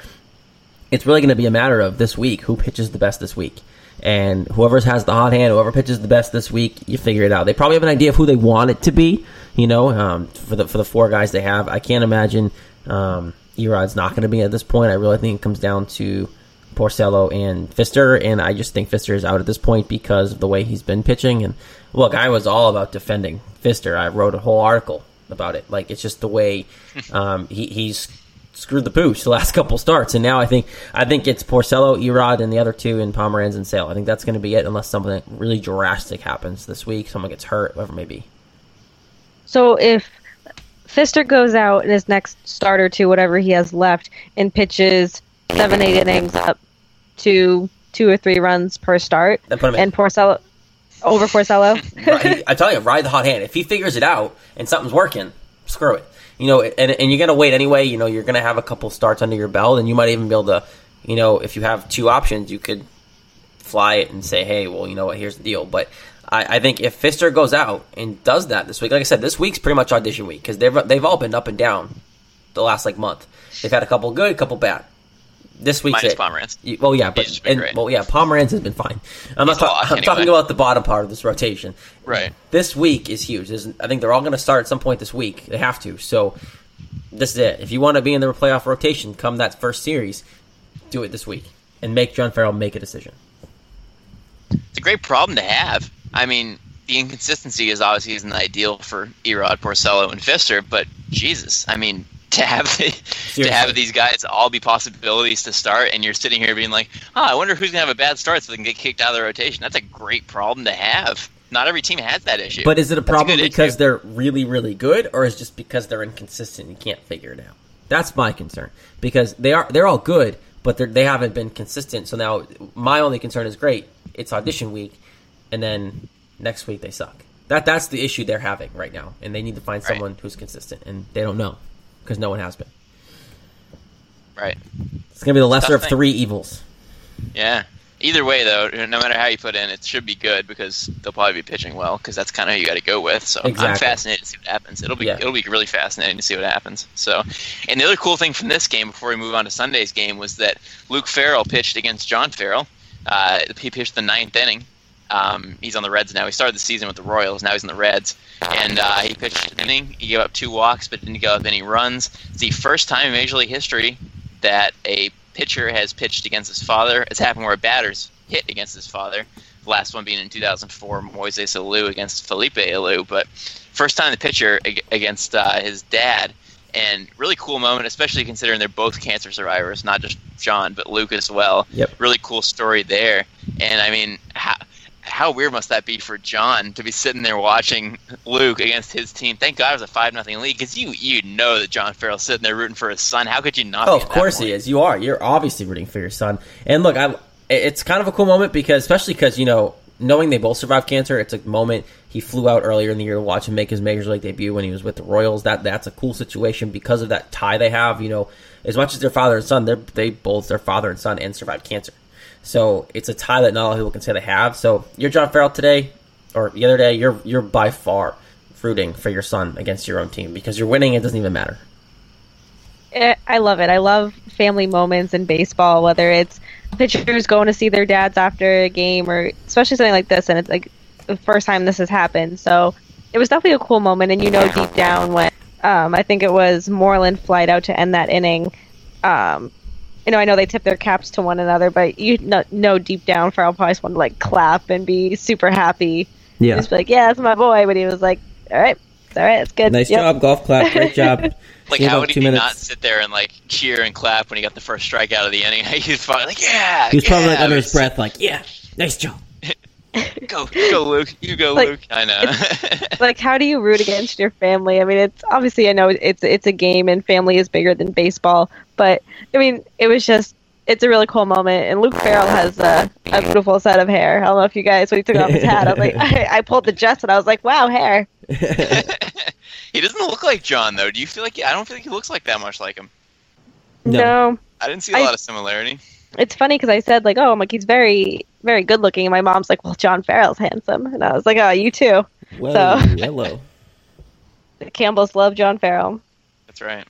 it's really going to be a matter of this week who pitches the best this week. And whoever has the hot hand, whoever pitches the best this week, you figure it out. They probably have an idea of who they want it to be, you know, um, for the for the four guys they have. I can't imagine um, Erod's not going to be at this point. I really think it comes down to Porcello and Fister, and I just think Fister is out at this point because of the way he's been pitching. And look, I was all about defending Fister. I wrote a whole article about it. Like it's just the way um, he, he's screwed the pooch the last couple starts, and now I think I think it's Porcello, Erod, and the other two in Pomeranz and Sale. I think that's going to be it, unless something really drastic happens this week. Someone gets hurt, whatever it may be. So if Fister goes out in his next start or two, whatever he has left, and pitches seven, eight innings up to two or three runs per start, and Porcello over Porcello. I tell you, ride the hot hand. If he figures it out and something's working, screw it you know, and, and you're going to wait anyway. You know, you're going to have a couple starts under your belt, and you might even be able to, you know, if you have two options, you could fly it and say, hey, well, you know what, here's the deal. But I, I think if Fister goes out and does that this week, like I said, this week's pretty much audition week because they've they've all been up and down the last like month. They've had a couple good, a couple bad this week's Minus it. Pomeranz. Well, yeah, but and, well, yeah, Pomeranz has been fine. I'm not. Ta- I'm anyway. talking about the bottom part of this rotation. Right. This week is huge. There's, I think they're all going to start at some point this week. They have to. So this is it. If you want to be in the playoff rotation, come that first series, do it this week and make John Farrell make a decision. It's a great problem to have. I mean, the inconsistency is obviously isn't ideal for Erod, Porcello, and Fister, but Jesus, I mean, to have to have these guys all be possibilities to start, and you're sitting here being like, "Oh, I wonder who's gonna have a bad start so they can get kicked out of the rotation." That's a great problem to have. Not every team has that issue. But is it a problem a because issue. they're really, really good, or is it just because they're inconsistent? and You can't figure it out. That's my concern because they are they're all good, but they haven't been consistent. So now my only concern is great. It's audition week, and then next week they suck. That that's the issue they're having right now, and they need to find someone who's consistent, and they don't know because no one has been. Right. It's gonna be the lesser of three evils. Yeah. Either way, though, no matter how you put in, it should be good because they'll probably be pitching well because that's kind of who you got to go with. So exactly. I'm fascinated to see what happens. It'll be yeah. it'll be really fascinating to see what happens. So, and the other cool thing from this game before we move on to Sunday's game was that Luke Farrell pitched against John Farrell. Uh, he pitched the ninth inning. Um, he's on the Reds now. He started the season with the Royals. Now he's in the Reds, and uh, he pitched an inning. He gave up two walks, but didn't give up any runs. It's the first time in Major League history that a pitcher has pitched against his father. It's happened where a batter's hit against his father. The last one being in 2004, Moises Alou against Felipe Alou. But first time the pitcher against uh, his dad, and really cool moment, especially considering they're both cancer survivors, not just John, but Luke as well. Yep. Really cool story there. And I mean, how, how weird must that be for John to be sitting there watching Luke against his team? Thank God it was a five nothing lead because you you know that John Farrell's sitting there rooting for his son. How could you not? Oh, of course he is. You are. You're obviously rooting for your son. And look, I it's kind of a cool moment because especially because you know knowing they both survived cancer, it's a moment he flew out earlier in the year to watch him make his major league debut when he was with the Royals. That that's a cool situation because of that tie they have. You know, as much as their father and son, they they both their father and son and survived cancer. So it's a tie that not a lot of people can say they have. So you're John Farrell today, or the other day, you're you're by far rooting for your son against your own team because you're winning. It doesn't even matter. Eh, I love it. I love family moments in baseball, whether it's pitchers going to see their dads after a game, or especially something like this, and it's like the first time this has happened. So it was definitely a cool moment, and you know deep down when um, I think it was Moreland flight out to end that inning. Um, you know, I know they tip their caps to one another, but you know, know deep down, Farrell probably just wanted to like clap and be super happy. Yeah, just be like, "Yeah, that's my boy." But he was like, "All right, all right. It's good. Nice Yep. job, golf clap. Great job. Like, See how would he two not sit there and like cheer and clap when he got the first strikeout of the inning? He's probably like, "Yeah." He was probably like under his breath, like, "Yeah, nice job." Go, go, Luke. You go, Like, Luke. I know. like how do you root against your family i mean it's obviously i know it's it's a game and family is bigger than baseball but i mean it was just it's a really cool moment and luke farrell has a, a beautiful set of hair i don't know if you guys when he took off his hat i was like I, I pulled the jets and i was like wow hair he doesn't look like John though. Do you feel like? I don't feel like he looks like that much like him. No. no I didn't see a I- lot of similarity. it's funny because i said like oh i'm like he's very very good looking and my mom's like well john farrell's handsome and i was like oh you too Whoa, So- hello. the campbells love john farrell That's right.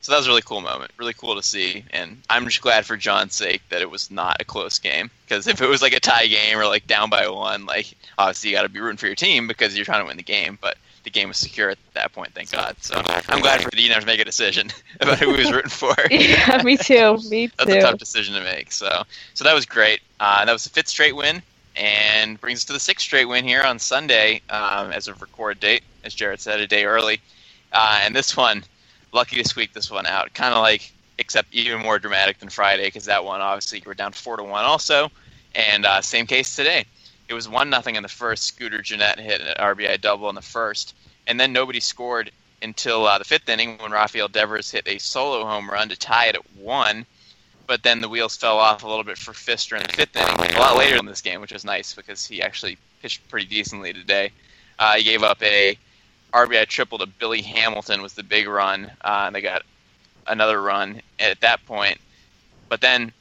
So that was a really cool moment. Really cool to see, and I'm just glad for John's sake that it was not a close game. Because if it was like a tie game or like down by one, like obviously you got to be rooting for your team because you're trying to win the game. But the game was secure at that point, thank God. So I'm glad for he didn't to make a decision about who he was rooting for. yeah me too me That's a too tough decision to make. So, so that was great. Uh, that was the fifth straight win, and brings us to the sixth straight win here on Sunday um, as of record date, as Jared said, a day early. Uh, and this one, lucky to squeak this one out. Kind of like, except even more dramatic than Friday, because that one obviously were down four to one also. And uh, same case today. It was one nothing in the first. Scooter Gennett hit an RBI double in the first, and then nobody scored until uh, the fifth inning when Rafael Devers hit a solo home run to tie it at one. But then the wheels fell off a little bit for Fister in the fifth inning, a lot later in this game, which was nice because he actually pitched pretty decently today. Uh, he gave up a RBI triple to Billy Hamilton was the big run, uh, and they got another run at that point. But then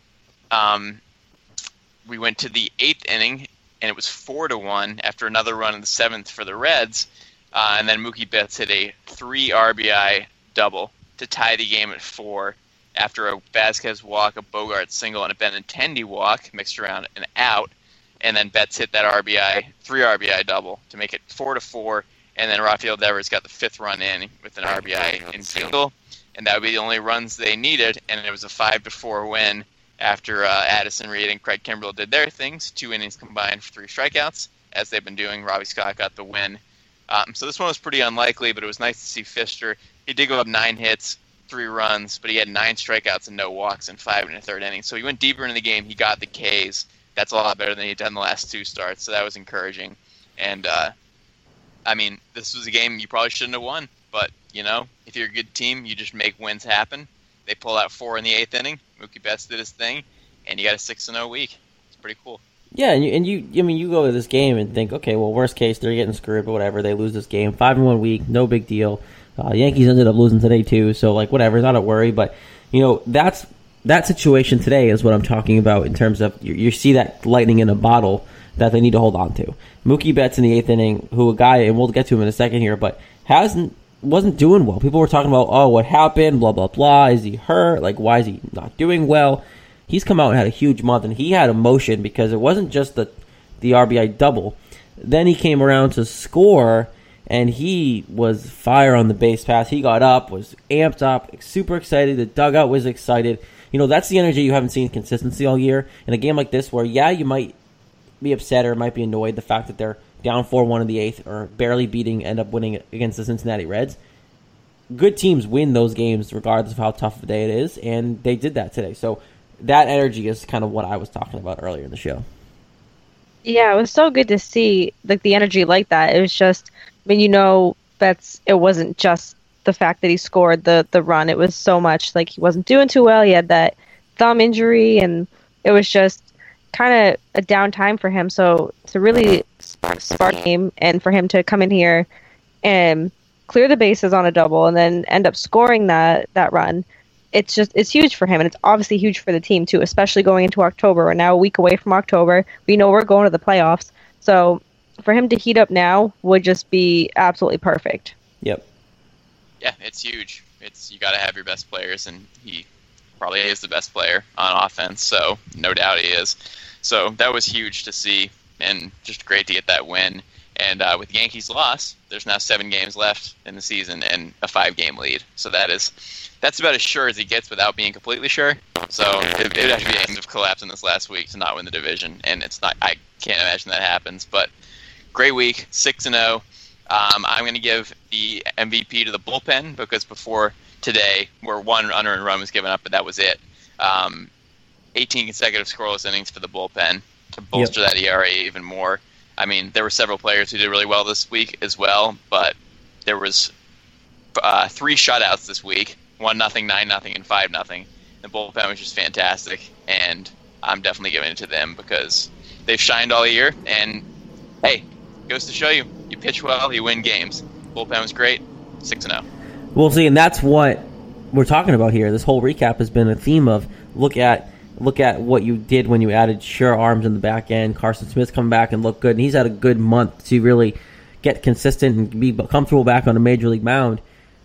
um, we went to the eighth inning, and it was four to one after another run in the seventh for the Reds, uh, and then Mookie Betts hit a three RBI double to tie the game at four after a Vazquez walk, a Bogart single, and a Benintendi walk mixed around and out, and then Betts hit that RBI three RBI double to make it four to four, and then Rafael Devers got the fifth run in with an RBI in single, and that would be the only runs they needed, and it was a five to four win after uh, Addison Reed and Craig Kimbrel did their things, two innings combined for three strikeouts, as they've been doing. Robby Scott got the win. Um, so this one was pretty unlikely, but it was nice to see Fister. He did go up nine hits, three runs, but he had nine strikeouts and no walks in five and a third inning. So he went deeper into the game. He got the Ks. That's a lot better than he'd done the last two starts. So that was encouraging. And uh, I mean, this was a game you probably shouldn't have won, but you know, if you're a good team, you just make wins happen. They pull out four in the eighth inning. Mookie Betts did his thing, and you got a six and zero week. It's pretty cool. Yeah, and you, and you, I mean, you go to this game and think, okay, well, worst case, they're getting screwed, but whatever. They lose this game, five in one week, no big deal. Uh, Yankees ended up losing today too, so like whatever, not a worry. But you know, that's that situation today is what I'm talking about in terms of you, you see that lightning in a bottle that they need to hold on to. Mookie Betts in the eighth inning, who a guy, and we'll get to him in a second here, but hasn't wasn't doing well. People were talking about, oh, what happened? Blah blah blah. Is he hurt? Like, why is he not doing well? He's come out and had a huge month, and he had emotion because it wasn't just the the RBI double. Then he came around to score, and he was fire on the base pass. He got up, was amped up, super excited. The dugout was excited. You know, that's the energy you haven't seen consistency all year. In a game like this, where yeah, you might be upset or might be annoyed the fact that they're down four one in the eighth or barely beating, end up winning against the Cincinnati Reds. Good teams win those games regardless of how tough a day it is, and they did that today. So that energy is kind of what I was talking about earlier in the show. Yeah, it was so good to see like the energy like that. It was just, I mean, you know, that's it wasn't just the fact that he scored the the run. It was so much like he wasn't doing too well. He had that thumb injury, and it was just kind of a down time for him. So to really spark, spark game and for him to come in here and clear the bases on a double and then end up scoring that that run. It's just it's huge for him and it's obviously huge for the team too, especially going into October. We're now a week away from October. We know we're going to the playoffs. So for him to heat up now would just be absolutely perfect. Yep. Yeah, it's huge. It's you got to have your best players, and he probably is the best player on offense. So no doubt he is. So that was huge to see, and just great to get that win. And uh, with the Yankees' loss, there's now seven games left in the season and a five-game lead. So that is that's about as sure as he gets without being completely sure. So it would have to be end of collapse in this last week to not win the division, and it's not. I can't imagine that happens. But great week, six and zero. Um, I'm going to give the MVP to the bullpen because before today, where one runner and run was given up, but that was it. Um, 18 consecutive scoreless innings for the bullpen to bolster yep. that ERA even more. I mean, there were several players who did really well this week as well, but there was uh, three shutouts this week: one nothing, nine nothing, and five nothing. The bullpen was just fantastic, and I'm definitely giving it to them because they've shined all year. And hey, goes to show you, you pitch well, you win games. Bullpen was great, six and zero. Oh. We'll see, and that's what we're talking about here. This whole recap has been a theme of look at look at what you did when you added sure arms in the back end. Carson Smith's come back and look good, and he's had a good month to really get consistent and be comfortable back on a major league mound.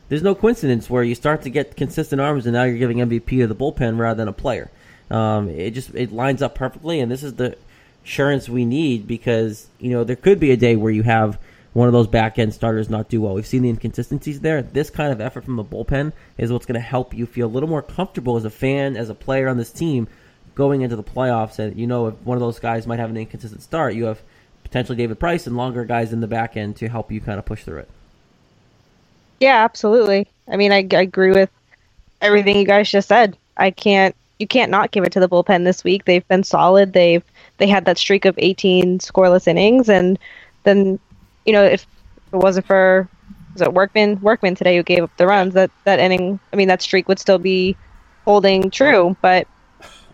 There's no coincidence where you start to get consistent arms, and now you're giving MVP to the bullpen rather than a player. Um, it just it lines up perfectly, and this is the assurance we need because you know there could be a day where you have one of those back end starters not do well. We've seen the inconsistencies there. This kind of effort from the bullpen is what's going to help you feel a little more comfortable as a fan, as a player on this team, going into the playoffs. And you know, if one of those guys might have an inconsistent start, you have potentially David Price and longer guys in the back end to help you kind of push through it. Yeah, absolutely. I mean, I, I agree with everything you guys just said. I can't you can't not give it to the bullpen this week. They've been solid. They've they had that streak of 18 scoreless innings, and then you know if it wasn't for was it Workman Workman today who gave up the runs, that that inning, I mean that streak would still be holding true. But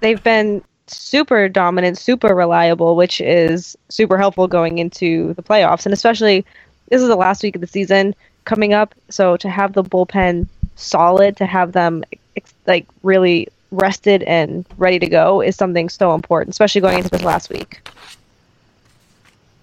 they've been super dominant, super reliable, which is super helpful going into the playoffs, and especially this is the last week of the season coming up. So to have the bullpen solid, to have them like really rested and ready to go is something so important, especially going into this last week.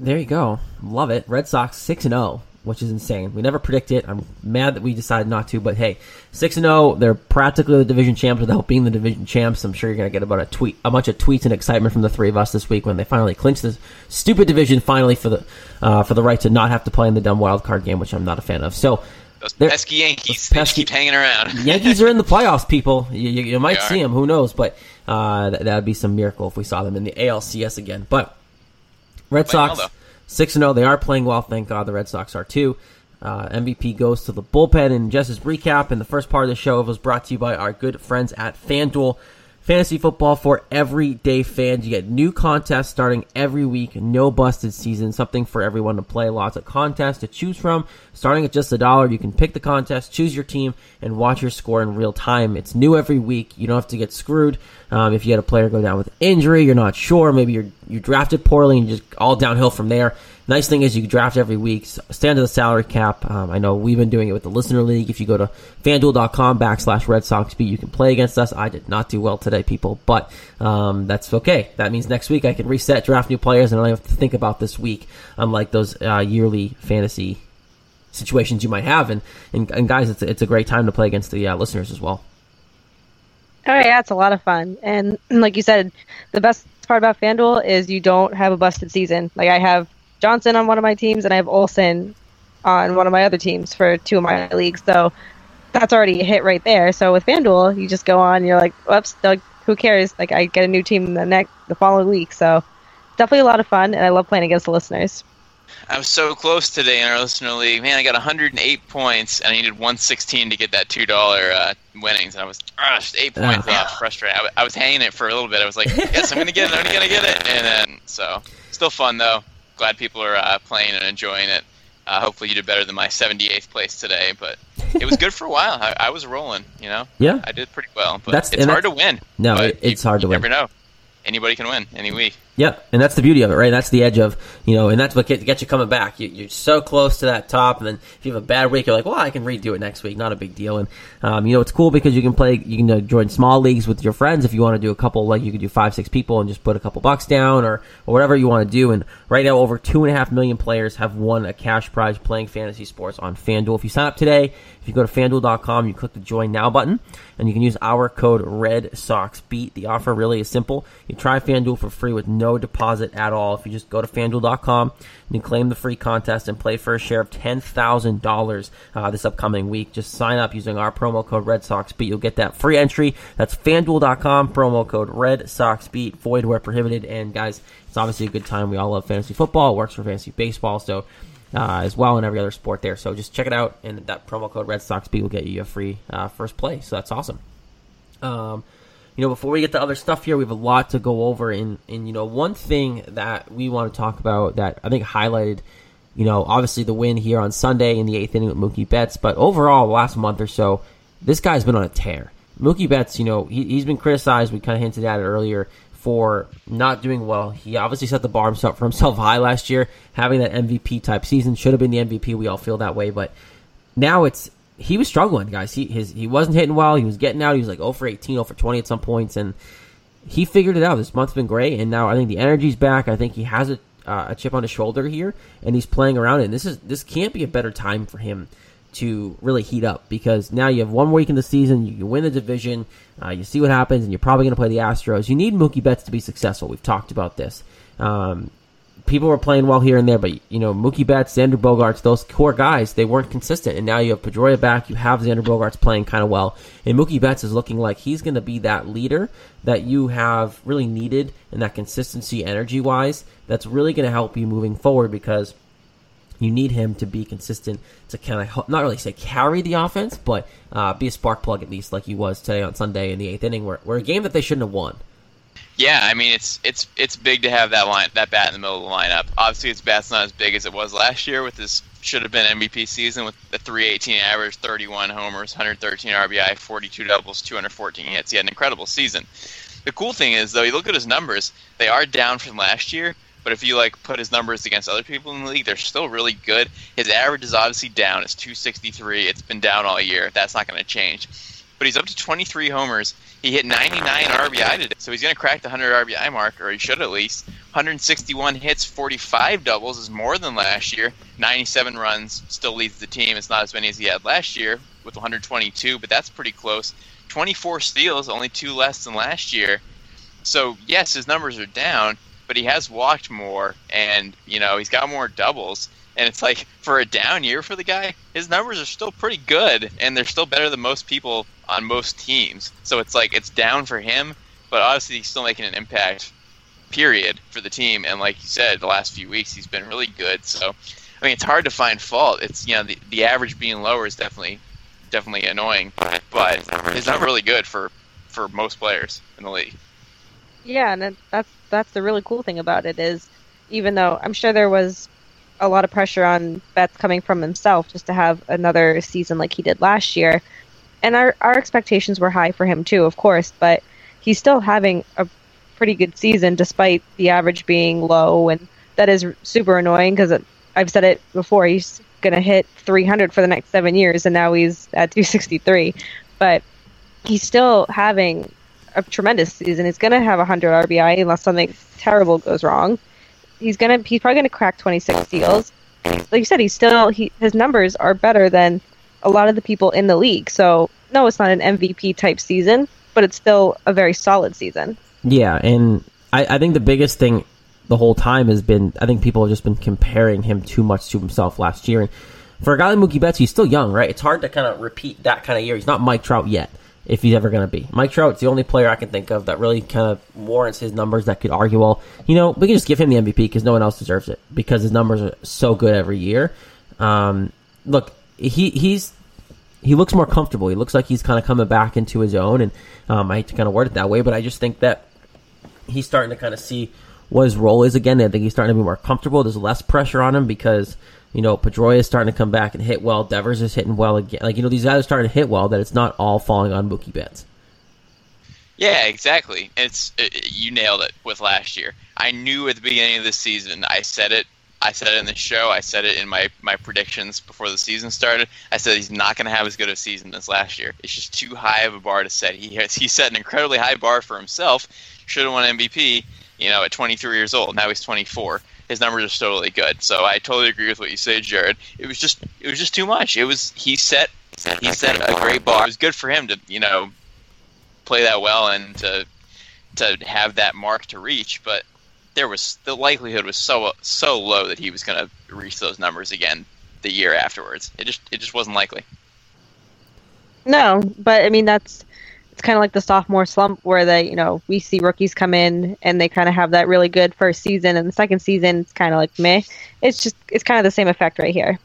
There you go. Love it. Red Sox 6 and 0, which is insane. We never predict it. I'm mad that we decided not to, but hey, 6 and 0, they're practically the division champs without being the division champs. I'm sure you're going to get about a tweet a bunch of tweets and excitement from the three of us this week when they finally clinch this stupid division finally for the uh, for the right to not have to play in the dumb wild card game, which I'm not a fan of. So, those pesky Yankees. Those pesky, keep hanging around. Yankees are in the playoffs, people. You, you, you might see them. Who knows? But uh, that would be some miracle if we saw them in the ALCS again. But Red Sox well, six and zero. They are playing well. Thank God the Red Sox are too. Uh, MVP goes to the bullpen. And just as recap, in the first part of the show, it was brought to you by our good friends at FanDuel. Fantasy football for everyday fans. You get new contests starting every week. No busted season. Something for everyone to play. Lots of contests to choose from. Starting at just a dollar, you can pick the contest, choose your team, and watch your score in real time. It's new every week. You don't have to get screwed. Um, if you had a player go down with injury, you're not sure. Maybe you're you drafted poorly and just all downhill from there. Nice thing is you draft every week. Stand to the salary cap. Um, I know we've been doing it with the listener league. If you go to fanduel.com backslash Red Sox beat, you can play against us. I did not do well today, people, but um, that's okay. That means next week I can reset, draft new players, and I don't have to think about this week, unlike those uh, yearly fantasy situations you might have. And, and, and guys, it's, it's a great time to play against the uh, listeners as well. Oh yeah, it's a lot of fun, and like you said, the best part about FanDuel is you don't have a busted season. Like I have Johnson on one of my teams, and I have Olson on one of my other teams for two of my leagues. So that's already a hit right there. So with FanDuel, you just go on, you're like, "Whoops, Doug, who cares?" Like I get a new team the next the following week. So definitely a lot of fun, and I love playing against the listeners. I was so close today in our listener league. Man, I got 108 points, and I needed 116 to get that two dollar uh, winnings. And I was uh, just eight points off. Frustrated. I, w- I was hanging it for a little bit. I was like, "Yes, I'm gonna get it. I'm gonna get it." And then so still fun though glad people are uh, playing and enjoying it. Uh, hopefully, you did better than my 78th place today, but it was good for a while. I, I was rolling, you know. Yeah, I did pretty well, but that's, it's hard that's, to win. No, it's you, hard to you win. Never know anybody can win any week. Yeah, and that's the beauty of it, right? That's the edge of you know, and that's what gets, you coming back. You, are so close to that top, and then if you have a bad week, you're like, well, I can redo it next week. Not a big deal. And um, you know, it's cool because you can play, you can uh, join small leagues with your friends if you want to do a couple, like you could do five, six people and just put a couple bucks down or, or whatever you want to do. And right now, over two and a half million players have won a cash prize playing fantasy sports on FanDuel. If you sign up today, if you go to FanDuel.com, you click the Join Now button, and you can use our code Red Sox Beat. The offer really is simple. You try FanDuel for free with no deposit at all. If you just go to FanDuel.com, and claim the free contest and play for a share of $10,000 uh, this upcoming week. Just sign up using our promo code Red Sox Beat. You'll get that free entry. That's FanDuel.com, promo code Red Sox Beat. Void where prohibited. And guys, it's obviously a good time. We all love fantasy football. It works for fantasy baseball. So uh, as well in every other sport there. So just check it out, and that promo code Red Sox B will get you a free uh, first play. So that's awesome. Um, you know, before we get to other stuff here, we have a lot to go over. And, and you know, one thing that we want to talk about that I think highlighted, you know, obviously the win here on Sunday in the eighth inning with Mookie Betts, but overall, the last month or so, this guy's been on a tear. Mookie Betts, you know, he, has been criticized. We kind of hinted at it earlier for not doing well. He obviously set the bar himself for himself high last year, having that MVP type season. Should have been the MVP. We all feel that way, but now it's he was struggling, guys. He his he wasn't hitting well. He was getting out. He was like 0 for 18, 0 for 20 at some points, and he figured it out. This month's been great, and now I think the energy's back. I think he has a uh, a chip on his shoulder here, and he's playing around. And this is this can't be a better time for him to really heat up because now you have one week in the season, you, win the division, uh, you see what happens, and you're probably going to play the Astros. You need Mookie Betts to be successful. We've talked about this. Um, people were playing well here and there, but you know Mookie Betts, Xander Bogaerts, those core guys, they weren't consistent. And now you have Pedroia back, you have Xander Bogaerts playing kind of well, and Mookie Betts is looking like he's going to be that leader that you have really needed and that consistency, energy wise, that's really going to help you moving forward because you need him to be consistent to kind of not really say carry the offense, but uh, be a spark plug at least, like he was today on Sunday in the eighth inning, where, where a game that they shouldn't have won. Yeah, I mean it's it's it's big to have that line that bat in the middle of the lineup. Obviously, his bat's not as big as it was last year with this should have been MVP season with the 318 average, 31 homers, 113 RBI, 42 doubles, 214 hits. He had an incredible season. The cool thing is though, you look at his numbers; they are down from last year, but if you like put his numbers against other people in the league, they're still really good. His average is obviously down. It's 263. It's been down all year. That's not going to change. But he's up to 23 homers. He hit 99 RBI today, so he's going to crack the 100 RBI mark, or he should at least. 161 hits, 45 doubles is more than last year. 97 runs still leads the team. It's not as many as he had last year with 122, but that's pretty close. 24 steals, only two less than last year. So yes, his numbers are down, but he has walked more, and you know he's got more doubles. And it's like for a down year for the guy, his numbers are still pretty good, and they're still better than most people on most teams. So it's like it's down for him, but obviously he's still making an impact. Period for the team, and like you said, the last few weeks he's been really good. So, I mean, it's hard to find fault. It's you know the the average being lower is definitely definitely annoying, but it's not really good for for most players in the league. Yeah, and that's that's the really cool thing about it is, even though I'm sure there was a lot of pressure on Betts coming from himself just to have another season like he did last year, and our our expectations were high for him too, of course, but he's still having a pretty good season despite the average being low, and that is super annoying because I've said it before. He's going to hit 300 for the next seven years, and now he's at 263, but he's still having a tremendous season. He's going to have 100 RBI unless something terrible goes wrong. He's gonna he's probably going to crack 26 steals. Like you said, he's still he his numbers are better than a lot of the people in the league. So no, it's not an MVP type season, but it's still a very solid season. Yeah, and I, I think the biggest thing the whole time has been I think people have just been comparing him too much to himself last year. And for a guy like Mookie Betts, he's still young, right? It's hard to kind of repeat that kind of year. He's not Mike Trout yet if he's ever going to be. Mike Trout's the only player I can think of that really kind of warrants his numbers that could argue, well, you know, we can just give him the MVP because no one else deserves it because his numbers are so good every year. Um, look, he he's he looks more comfortable. He looks like he's kind of coming back into his own, and um, I hate to kind of word it that way, but I just think that he's starting to kind of see what his role is again. I think he's starting to be more comfortable. There's less pressure on him because you know, Pedroia is starting to come back and hit well. Devers is hitting well again. Like, you know, these guys are starting to hit well, that it's not all falling on Mookie Betts. Yeah, exactly. It's it, uh, you nailed it with last year. I knew at the beginning of the season. I said it. I said it in the show. I said it in my, my predictions before the season started. I said he's not going to have as good a season as last year. It's just too high of a bar to set. He has, he set an incredibly high bar for himself. Should have won MVP. You know, at 23 years old. Now he's 24 his numbers are totally good. So I totally agree with what you say, Jared. It was just it was just too much. It was he set he set a great bar. It was good for him to you know play that well and to to have that mark to reach, but there was the likelihood was so so low that he was going to reach those numbers again the year afterwards. It just it just wasn't likely. No, but I mean that's it's kind of like the sophomore slump where they, you know, we see rookies come in and they kind of have that really good first season, and the second season it's kind of like meh. It's just it's kind of the same effect right here.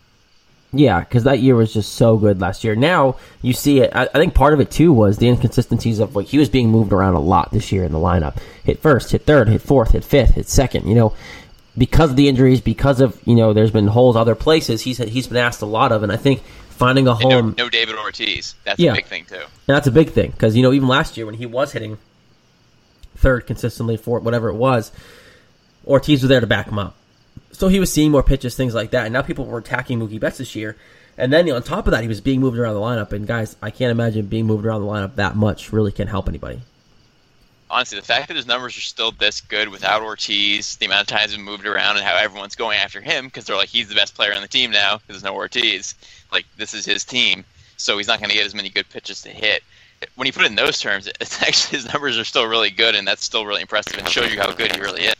Yeah, because that year was just so good last year. Now you see it. I, I, think part of it too was the inconsistencies of like he was being moved around a lot this year in the lineup. Hit first, hit third, hit fourth, hit fifth, hit second. You know, because of the injuries, because of you know, there's been holes other places. He's he's been asked a lot of, and I think finding a home. No, no, David Ortiz. That's yeah. a big thing too. That's a big thing because you know even last year when he was hitting third consistently, for whatever it was, Ortiz was there to back him up. So he was seeing more pitches, things like that. And now people were attacking Mookie Betts this year. And then you know, on top of that, he was being moved around the lineup. And guys, I can't imagine being moved around the lineup that much really can help anybody honestly, the fact that his numbers are still this good without Ortiz, the amount of times he's moved around, and how everyone's going after him because they're like, he's the best player on the team now because there's no Ortiz. Like, this is his team, so he's not going to get as many good pitches to hit. When you put it in those terms, it's actually his numbers are still really good, and that's still really impressive and shows you how good he really is.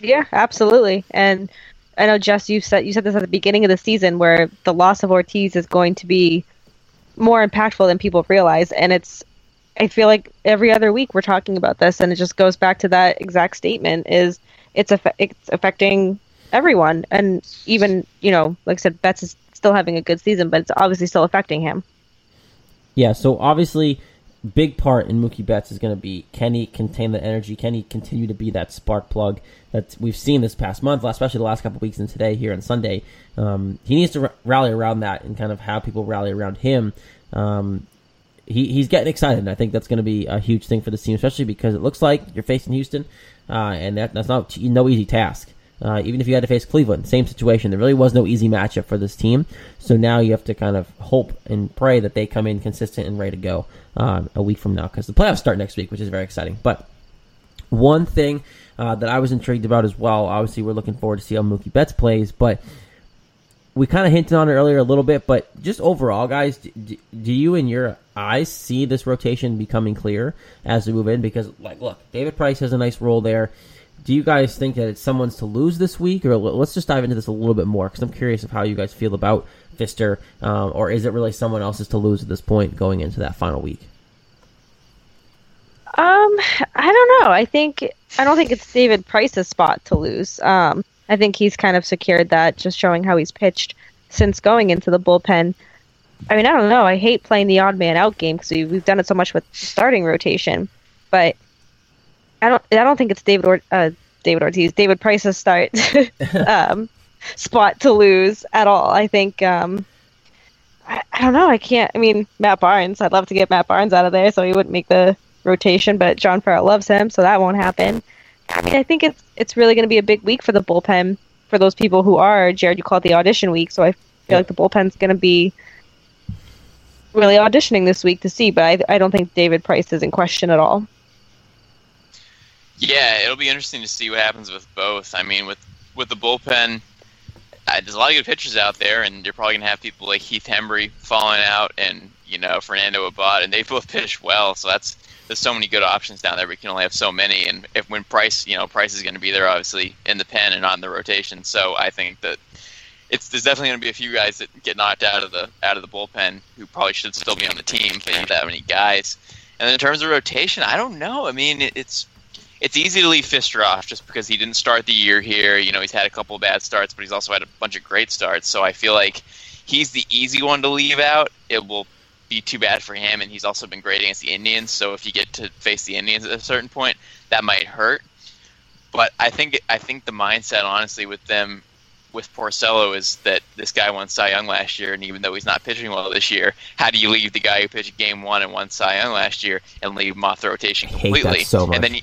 Yeah, absolutely. And I know Jess, you said you said this at the beginning of the season, where the loss of Ortiz is going to be more impactful than people realize, and it's I feel like every other week we're talking about this, and it just goes back to that exact statement: is it's it's affecting everyone, and even you know, like I said, Betts is still having a good season, but it's obviously still affecting him. Yeah, so obviously, big part in Mookie Betts is going to be can he contain the energy? Can he continue to be that spark plug that we've seen this past month, especially the last couple weeks and today here on Sunday? Um, he needs to r- rally around that and kind of have people rally around him. Um, he, he's getting excited, and I think that's going to be a huge thing for the team, especially because it looks like you're facing Houston, uh, and that, that's not no easy task. Uh, even if you had to face Cleveland, same situation. There really was no easy matchup for this team. So now you have to kind of hope and pray that they come in consistent and ready to go uh, a week from now because the playoffs start next week, which is very exciting. But one thing uh, that I was intrigued about as well, obviously, we're looking forward to see how Mookie Betts plays, but we kind of hinted on it earlier a little bit, but just overall, guys, do, do, you in your eyes see this rotation becoming clear as we move in? Because, like, look, David Price has a nice role there. Do you guys think that it's someone's to lose this week, or let's just dive into this a little bit more because I'm curious of how you guys feel about Fister, um, or is it really someone else's to lose at this point going into that final week? Um, I don't know. I think I don't think it's David Price's spot to lose. Um, I think he's kind of secured that, just showing how he's pitched since going into the bullpen. I mean, I don't know. I hate playing the odd man out game because we've done it so much with starting rotation, but I don't. I don't think it's David or uh, David Ortiz, David Price's start um, spot to lose at all. I think. Um, I, I don't know. I can't. I mean, Matt Barnes. I'd love to get Matt Barnes out of there so he wouldn't make the rotation, but John Farrell loves him, so that won't happen. I mean, I think it's it's really going to be a big week for the bullpen for those people who are Jared. You call it the audition week, so I feel yeah. like the bullpen's going to be really auditioning this week to see. But I, I don't think David Price is in question at all. Yeah, it'll be interesting to see what happens with both. I mean, with with the bullpen, uh, there's a lot of good pitchers out there, and you're probably gonna have people like Heath Hembree falling out, and you know Fernando Abad, and they both pitch well. So that's there's so many good options down there. We can only have so many, and if when Price, you know, Price is going to be there obviously in the pen and on the rotation. So I think that it's there's definitely going to be a few guys that get knocked out of the out of the bullpen who probably should still be on the team, but you that many guys. And then in terms of rotation, I don't know. I mean, it, it's it's easy to leave Fister off just because he didn't start the year here. You know, he's had a couple of bad starts, but he's also had a bunch of great starts. So I feel like he's the easy one to leave out. It will be too bad for him, and he's also been great against the Indians. So if you get to face the Indians at a certain point, that might hurt. But I think I think the mindset, honestly, with them, with Porcello, is that this guy won Cy Young last year, and even though he's not pitching well this year, how do you leave the guy who pitched Game One and won Cy Young last year and leave him off the rotation completely? so much. And then, you,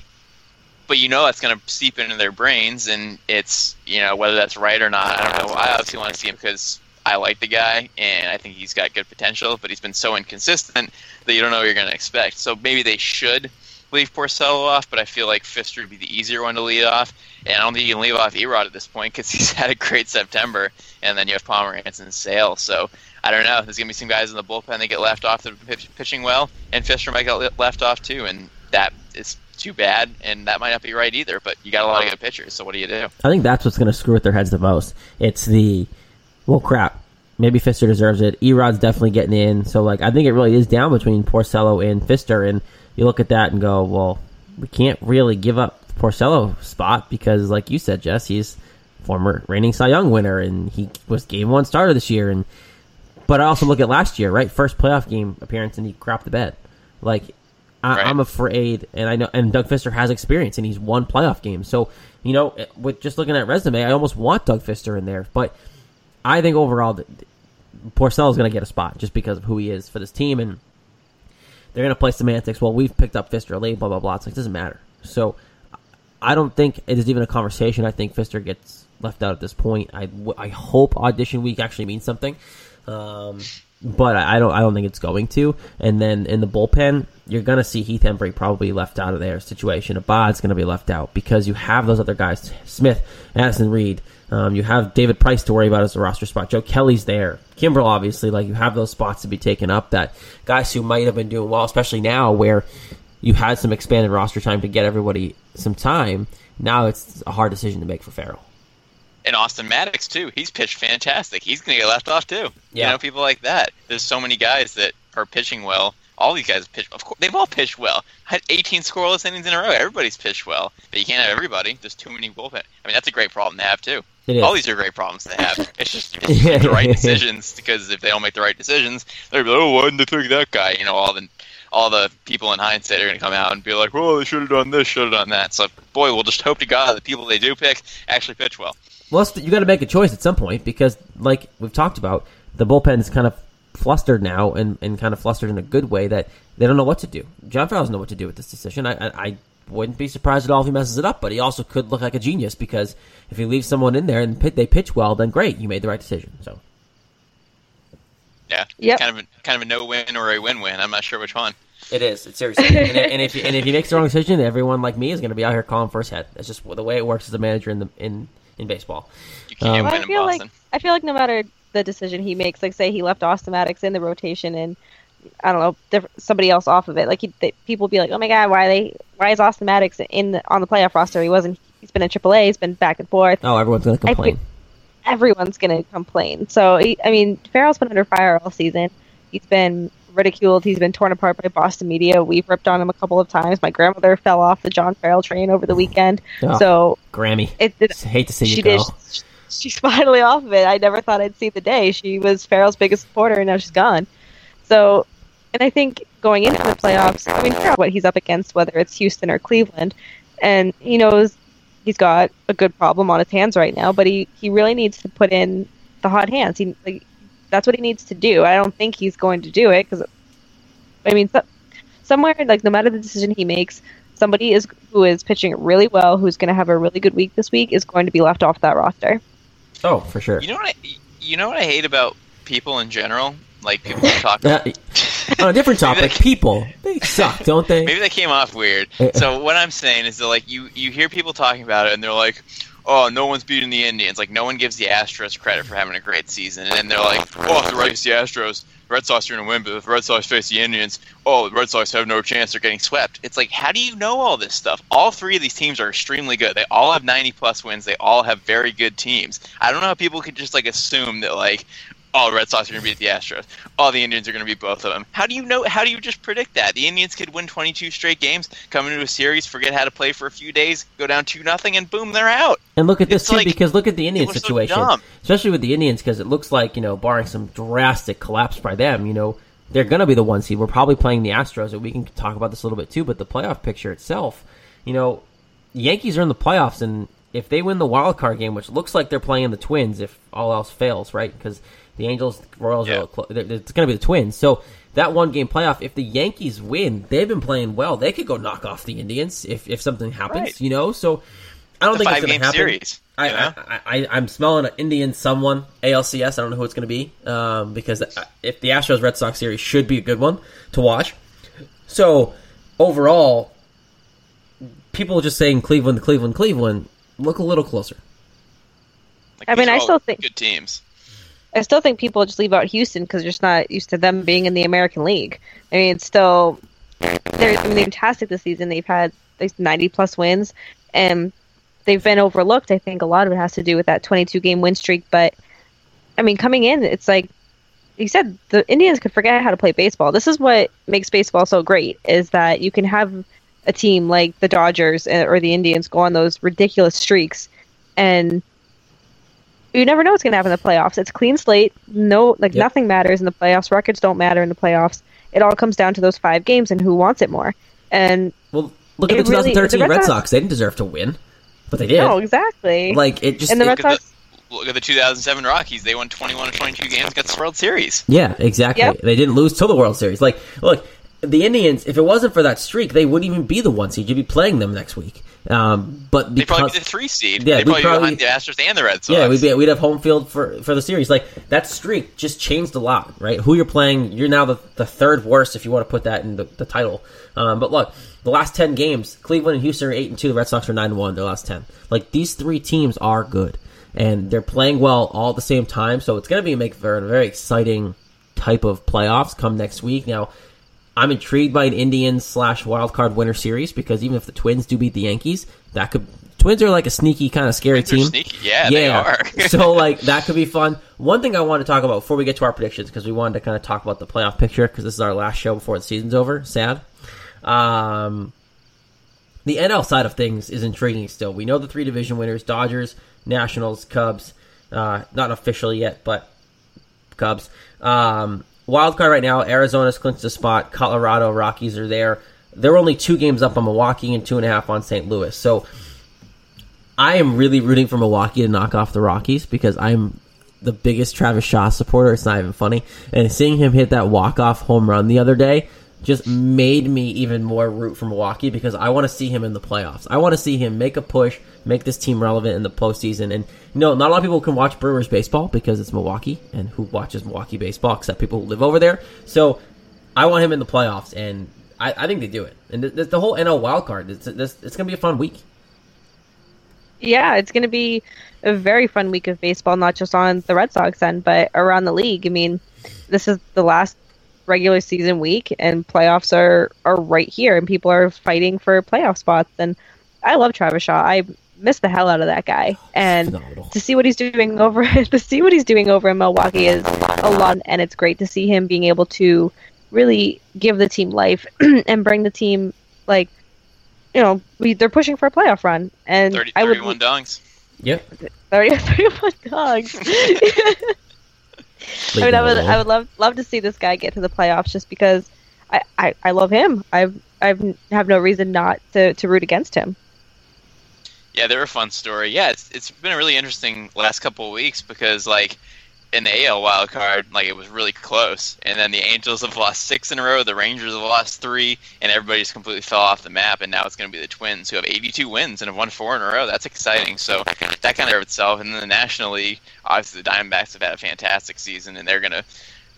but you know that's going to seep into their brains, and it's you know whether that's right or not. I don't know. I obviously want to see him because I like the guy and I think he's got good potential, but he's been so inconsistent that you don't know what you're going to expect. So maybe they should leave Porcello off, but I feel like Fister would be the easier one to lead off. And I don't think you can leave off Erod at this point because he's had a great September, and then you have Pomeranz and Sale. So I don't know. There's going to be some guys in the bullpen that get left off that are pitching well, and Fister might get left off too, and that is too bad, and that might not be right either. But you got a lot of good pitchers, so what do you do? I think that's what's going to screw with their heads the most. It's the well, crap. maybe Fister deserves it. Erod's definitely getting in. So like I think it really is down between Porcello and Fister, and you look at that and go, well, we can't really give up Porcello spot because, like you said, Jess, he's former reigning Cy Young winner, and he was game one starter this year. And but I also look at last year, right? First playoff game appearance, and he crapped the bed. Like I, am afraid, and I know, and Doug Fister has experience, and he's won playoff games. So you know, with just looking at resume, I almost want Doug Fister in there, but I think overall, Porcello is going to get a spot just because of who he is for this team, and they're going to play semantics. Well, we've picked up Fister late, blah blah blah. It's like it doesn't matter. So I don't think it is even a conversation. I think Fister gets left out at this point. I, I hope audition week actually means something. Um, but I don't I don't think it's going to. And then in the bullpen, you're gonna see Heath Hembree probably left out of their situation. Abad's gonna be left out because you have those other guys, Smith, Addison Reed. Um, you have David Price to worry about as a roster spot. Joe Kelly's there. Kimbrel, obviously, like you have those spots to be taken up. That guys who might have been doing well, especially now where you had some expanded roster time to get everybody some time. Now it's a hard decision to make for Farrell and Austin Maddox too. He's pitched fantastic. He's going to get left off too. Yeah. You know, people like that. There's so many guys that are pitching well. All these guys pitch. Of course, they've all pitched well. Had 18 scoreless innings in a row. Everybody's pitched well, but you can't have everybody. There's too many bullpen. I mean, that's a great problem to have too. All these are great problems to have. It's just, the right decisions because if they don't make the right decisions, they're like, oh, why didn't they pick that guy? You know, all the all the people in hindsight are going to come out and be like, "Well, they should have done this, should have done that." So, boy, we'll just hope to God the people they do pick actually pitch well. Well, you got to make a choice at some point because, like we've talked about, the bullpen is kind of flustered now and, and kind of flustered in a good way that they don't know what to do. John Farrell doesn't know what to do with this decision. I, I, I wouldn't be surprised at all if he messes it up, but he also could look like a genius because if he leaves someone in there and they pitch well, then great, you made the right decision. So. Yeah. Yep. Kind of a, kind of a no win or a win win. I'm not sure which one. It is. It's seriously. and, and, if and if he makes the wrong decision, everyone like me is going to be out here calling first head. That's just the way it works as a manager in the in in baseball. You can't um, win I feel like I feel like no matter the decision he makes, like say he left Austin Maddox in the rotation and I don't know somebody else off of it, like he, they, people be like, oh my god, why they why is Austin Maddox in the, on the playoff roster? He wasn't. He's been in AAA. He's been back and forth. Oh, everyone's gonna complain. everyone's gonna complain. So he, I mean, Farrell's been under fire all season. He's been ridiculed. He's been torn apart by Boston media. We've ripped on him a couple of times. My grandmother fell off the John Farrell train over the weekend. Oh, so Grammy, it, it, hate to see you go. Did, she's finally off of it. I never thought I'd see the day. She was Farrell's biggest supporter, and now she's gone. So, and I think going into the playoffs, I mean, what he's up against, whether it's Houston or Cleveland, and he knows he's got a good problem on his hands right now. But he he really needs to put in the hot hands. He like, that's what he needs to do. I don't think he's going to do it because, I mean, so, somewhere like no matter the decision he makes, somebody is who is pitching really well, who's going to have a really good week this week, is going to be left off that roster. Oh, for sure. You know what? I, you know what I hate about people in general, like people talk. on a different topic, they, people they suck, don't they? Maybe they came off weird. so what I'm saying is that like you you hear people talking about it, and they're like, oh, no one's beating the Indians. Like, no one gives the Astros credit for having a great season. And then they're like, oh, the Red Sox, the Astros, the Red Sox are going to win, but if the Red Sox face the Indians, oh, the Red Sox have no chance. They're getting swept. It's like, how do you know all this stuff? All three of these teams are extremely good. They all have 90 plus wins. They all have very good teams. I don't know how people could just like assume that like, oh, the Red Sox are going to beat the Astros. All the Indians are going to beat both of them. How do you know? How do you just predict that? The Indians could win 22 straight games, come into a series, forget how to play for a few days, go down two nothing, and boom, they're out. And look at this it's too, like, because look at the Indian situation, so especially with the Indians, because it looks like you know, barring some drastic collapse by them, you know, they're going to be the one seed. We're probably playing the Astros, and we can talk about this a little bit too. But the playoff picture itself, you know, Yankees are in the playoffs, and if they win the wild card game, which looks like they're playing the Twins, if all else fails, right? Because the Angels, Royals, yeah. are, it's going to be the Twins. So that one game playoff, if the Yankees win, they've been playing well. They could go knock off the Indians if, if something happens, right. you know. So I don't the think it's going to happen. Series, I, I, I, I'm smelling an Indian someone ALCS. I don't know who it's going to be um, because if the Astros Red Sox series should be a good one to watch. So overall, people just saying Cleveland, Cleveland, Cleveland. Look a little closer. Like, I mean, I still think good teams. I still think people just leave out Houston because they're just not used to them being in the American League. I mean, it's still they're I mean, fantastic this season. They've had like 90 plus wins, and they've been overlooked. I think a lot of it has to do with that 22 game win streak. But I mean, coming in, it's like you said, the Indians could forget how to play baseball. This is what makes baseball so great: is that you can have a team like the Dodgers uh, or the Indians go on those ridiculous streaks, and you never know what's going to happen in the playoffs. It's clean slate. No, like yep. nothing matters in the playoffs. Records don't matter in the playoffs. It all comes down to those five games and who wants it more. And well, look at the 2013 really, the Red, Red Sox. Sox. They didn't deserve to win, but they did. No, exactly. Like it just. And the Red Sox look at the 2007 Rockies. They won 21 or 22 games, got the World Series. Yeah, exactly. Yep. They didn't lose till the World Series. Like, look, the Indians, if it wasn't for that streak, they wouldn't even be the one seed. You'd be playing them next week. Um, but because, they probably be the three seed. Yeah, they probably, probably behind the Astros and the Red Sox. Yeah, we'd, be, we'd have home field for for the series. Like that streak just changed a lot, right? Who you're playing, you're now the, the third worst if you want to put that in the, the title. Um, but look, the last ten games, Cleveland and Houston are eight and two. The Red Sox are nine and one. Their last ten. Like these three teams are good and they're playing well all at the same time. So it's going to be make for a very exciting type of playoffs come next week. Now, I'm intrigued by an Indians slash wild card winner series because even if the Twins do beat the Yankees, that could Twins are like a sneaky kind of scary team. Sneaky. Yeah, yeah. so like that could be fun. One thing I want to talk about before we get to our predictions because we wanted to kind of talk about the playoff picture because this is our last show before the season's over. Sad. Um, the NL side of things is intriguing still. We know the three division winners: Dodgers, Nationals, Cubs. Uh, not officially yet, but Cubs. Um, wild card right now. Arizona's clinched a spot. Colorado Rockies are there. They're only two games up on Milwaukee and two and a half on St. Louis. So I am really rooting for Milwaukee to knock off the Rockies because I'm the biggest Travis Shaw supporter. It's not even funny. And seeing him hit that walk off home run the other day just made me even more root for Milwaukee because I want to see him in the playoffs. I want to see him make a push, make this team relevant in the postseason. And you know, not a lot of people can watch Brewers baseball because it's Milwaukee, and who watches Milwaukee baseball except people who live over there. So I want him in the playoffs, and I, I think they do it. And the, the whole NL wild card, it's, it's, it's going to be a fun week. Yeah, it's going to be a very fun week of baseball, not just on the Red Sox end, but around the league. I mean, this is the last regular season week and playoffs are are right here and people are fighting for playoff spots and I love Travis Shaw. I miss the hell out of that guy. And Phenomenal. to see what he's doing over to see what he's doing over in Milwaukee is a lot and it's great to see him being able to really give the team life and bring the team like you know, we, they're pushing for a playoff run and 30, I would 31 dongs. Yep. 30, 31 dogs. I mean, I would, I would love love to see this guy get to the playoffs just because I, I, I love him. I've I've have no reason not to, to root against him. Yeah, they're a fun story. Yeah, it's it's been a really interesting last couple of weeks because like in the AL wild card, like it was really close. And then the Angels have lost six in a row, the Rangers have lost three, and everybody just completely fell off the map. And now it's going to be the Twins who have 82 wins and have won four in a row. That's exciting. So that kind of itself. And then the National League, obviously the Diamondbacks have had a fantastic season, and they're going to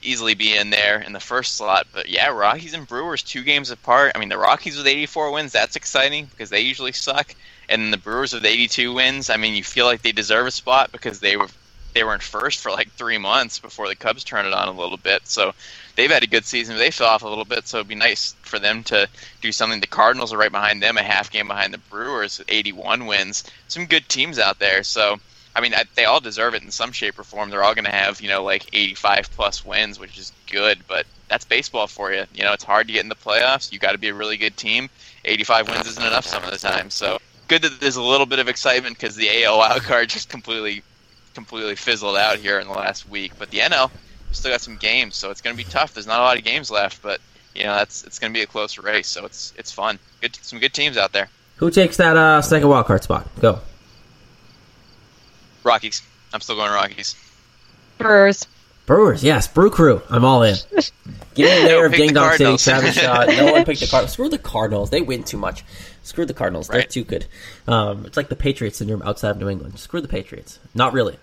easily be in there in the first slot. But yeah, Rockies and Brewers two games apart. I mean, the Rockies with 84 wins, that's exciting because they usually suck. And the Brewers with 82 wins, I mean, you feel like they deserve a spot because they were they were in first for like three months before the Cubs turned it on a little bit. So they've had a good season. They fell off a little bit, so it'd be nice for them to do something. The Cardinals are right behind them, a half game behind the Brewers, 81 wins. Some good teams out there. So I mean, they all deserve it in some shape or form. They're all going to have you know like 85 plus wins, which is good. But that's baseball for you. You know, it's hard to get in the playoffs. You got to be a really good team. 85 wins isn't enough some of the time. So good that there's a little bit of excitement because the AL wild card just completely completely fizzled out here in the last week. But the NL, we still got some games, so it's going to be tough. There's not a lot of games left, but you know that's it's going to be a close race, so it's it's fun. Good, some good teams out there. Who takes that uh, second wild card spot? Go. Rockies. I'm still going Rockies. Brewers. Brewers, yes, Brew Crew. I'm all in. Get in there, Ding Dong City, Travis Shaw. No one picked the Cardinals. Screw the Cardinals. They win too much. Screw the Cardinals. Right. They're too good. Um, it's like the Patriots syndrome outside of New England. Screw the Patriots. Not really.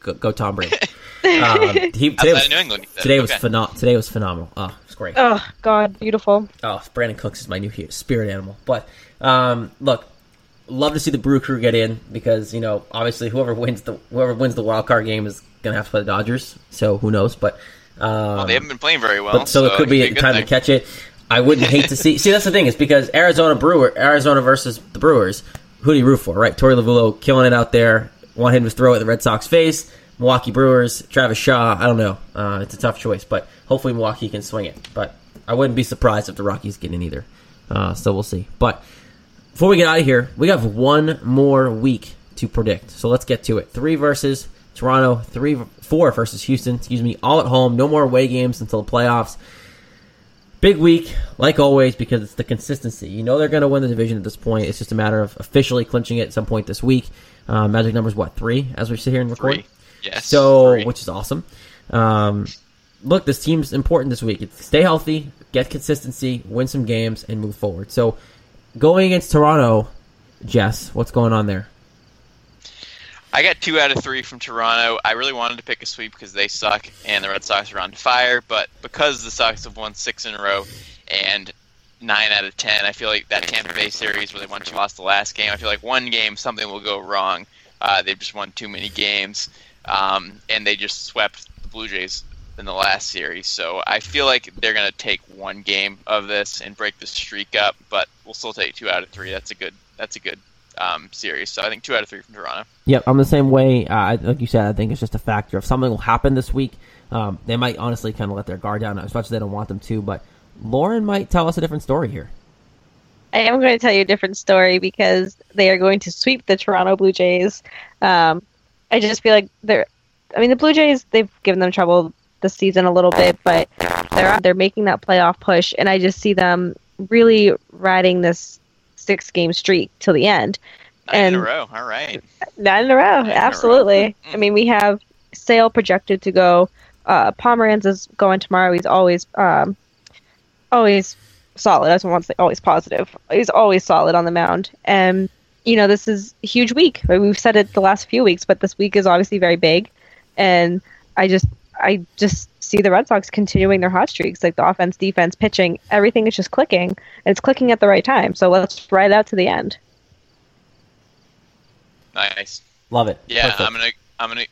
Go, go Tom Brady. um, he, today was, New England, today, was phenom- today was phenomenal. Oh, it's great. Oh, God, beautiful. Oh, Brandin Cooks is my new spirit animal. But um, look, love to see the Brew Crew get in because you know obviously whoever wins the whoever wins the wild card game is gonna have to play the Dodgers. So who knows? But um, well, they haven't been playing very well, but, so, so, it could be, be a time thing. to catch it. I wouldn't hate to see. See, that's the thing is because Arizona Brewer, Arizona versus the Brewers. Who do you root for, right? Torey Lovullo killing it out there. want him to throw at the Red Sox face. Milwaukee Brewers, Travis Shaw. I don't know. Uh, it's a tough choice, but hopefully Milwaukee can swing it. But I wouldn't be surprised if the Rockies get in either. Uh, so we'll see. But before we get out of here, we have one more week to predict. So let's get to it. Three versus Toronto, three four versus Houston. Excuse me. All at home. No more away games until the playoffs. Big week, like always, because it's the consistency. You know they're going to win the division at this point. It's just a matter of officially clinching it at some point this week. Uh, magic number is what three as we sit here and record. Three. Yes. So, three. which is awesome. Um, look, this team's important this week. It's stay healthy, get consistency, win some games, and move forward. So, going against Toronto, Jess, what's going on there? I got two out of three from Toronto. I really wanted to pick a sweep because they suck and the Red Sox are on fire, but because the Sox have won six in a row and nine out of ten, I feel like that Tampa Bay series where they won two lost the last game. I feel like one game something will go wrong. Uh, they've just won too many games, um, and they just swept the Blue Jays in the last series. So I feel like they're going to take one game of this and break the streak up, but we'll still take two out of three. That's a good. That's a good um, series. So I think two out of three from Toronto. Yep, I'm the same way. Uh, like you said, I think it's just a factor. If something will happen this week, um, they might honestly kind of let their guard down as much as they don't want them to. But Lauren might tell us a different story here. I am going to tell you a different story because they are going to sweep the Toronto Blue Jays. Um, I just feel like they're. I mean, the Blue Jays they've given them trouble this season a little bit, but they're they're making that playoff push, and I just see them really riding this six game streak till the end. Nine and in a row. All right. Nine in a row. in a row. absolutely. I mean, we have Sale projected to go. Uh, Pomeranz is going tomorrow. He's always, um, always solid. I don't want to say always positive. He's always solid on the mound. And you know, this is a huge week. We've said it the last few weeks, but this week is obviously very big. And I just, I just see the Red Sox continuing their hot streaks, like the offense, defense, pitching, everything is just clicking, and it's clicking at the right time. So let's ride it out to the end. Nice. Love it. Yeah, Perfect. I'm gonna I'm gonna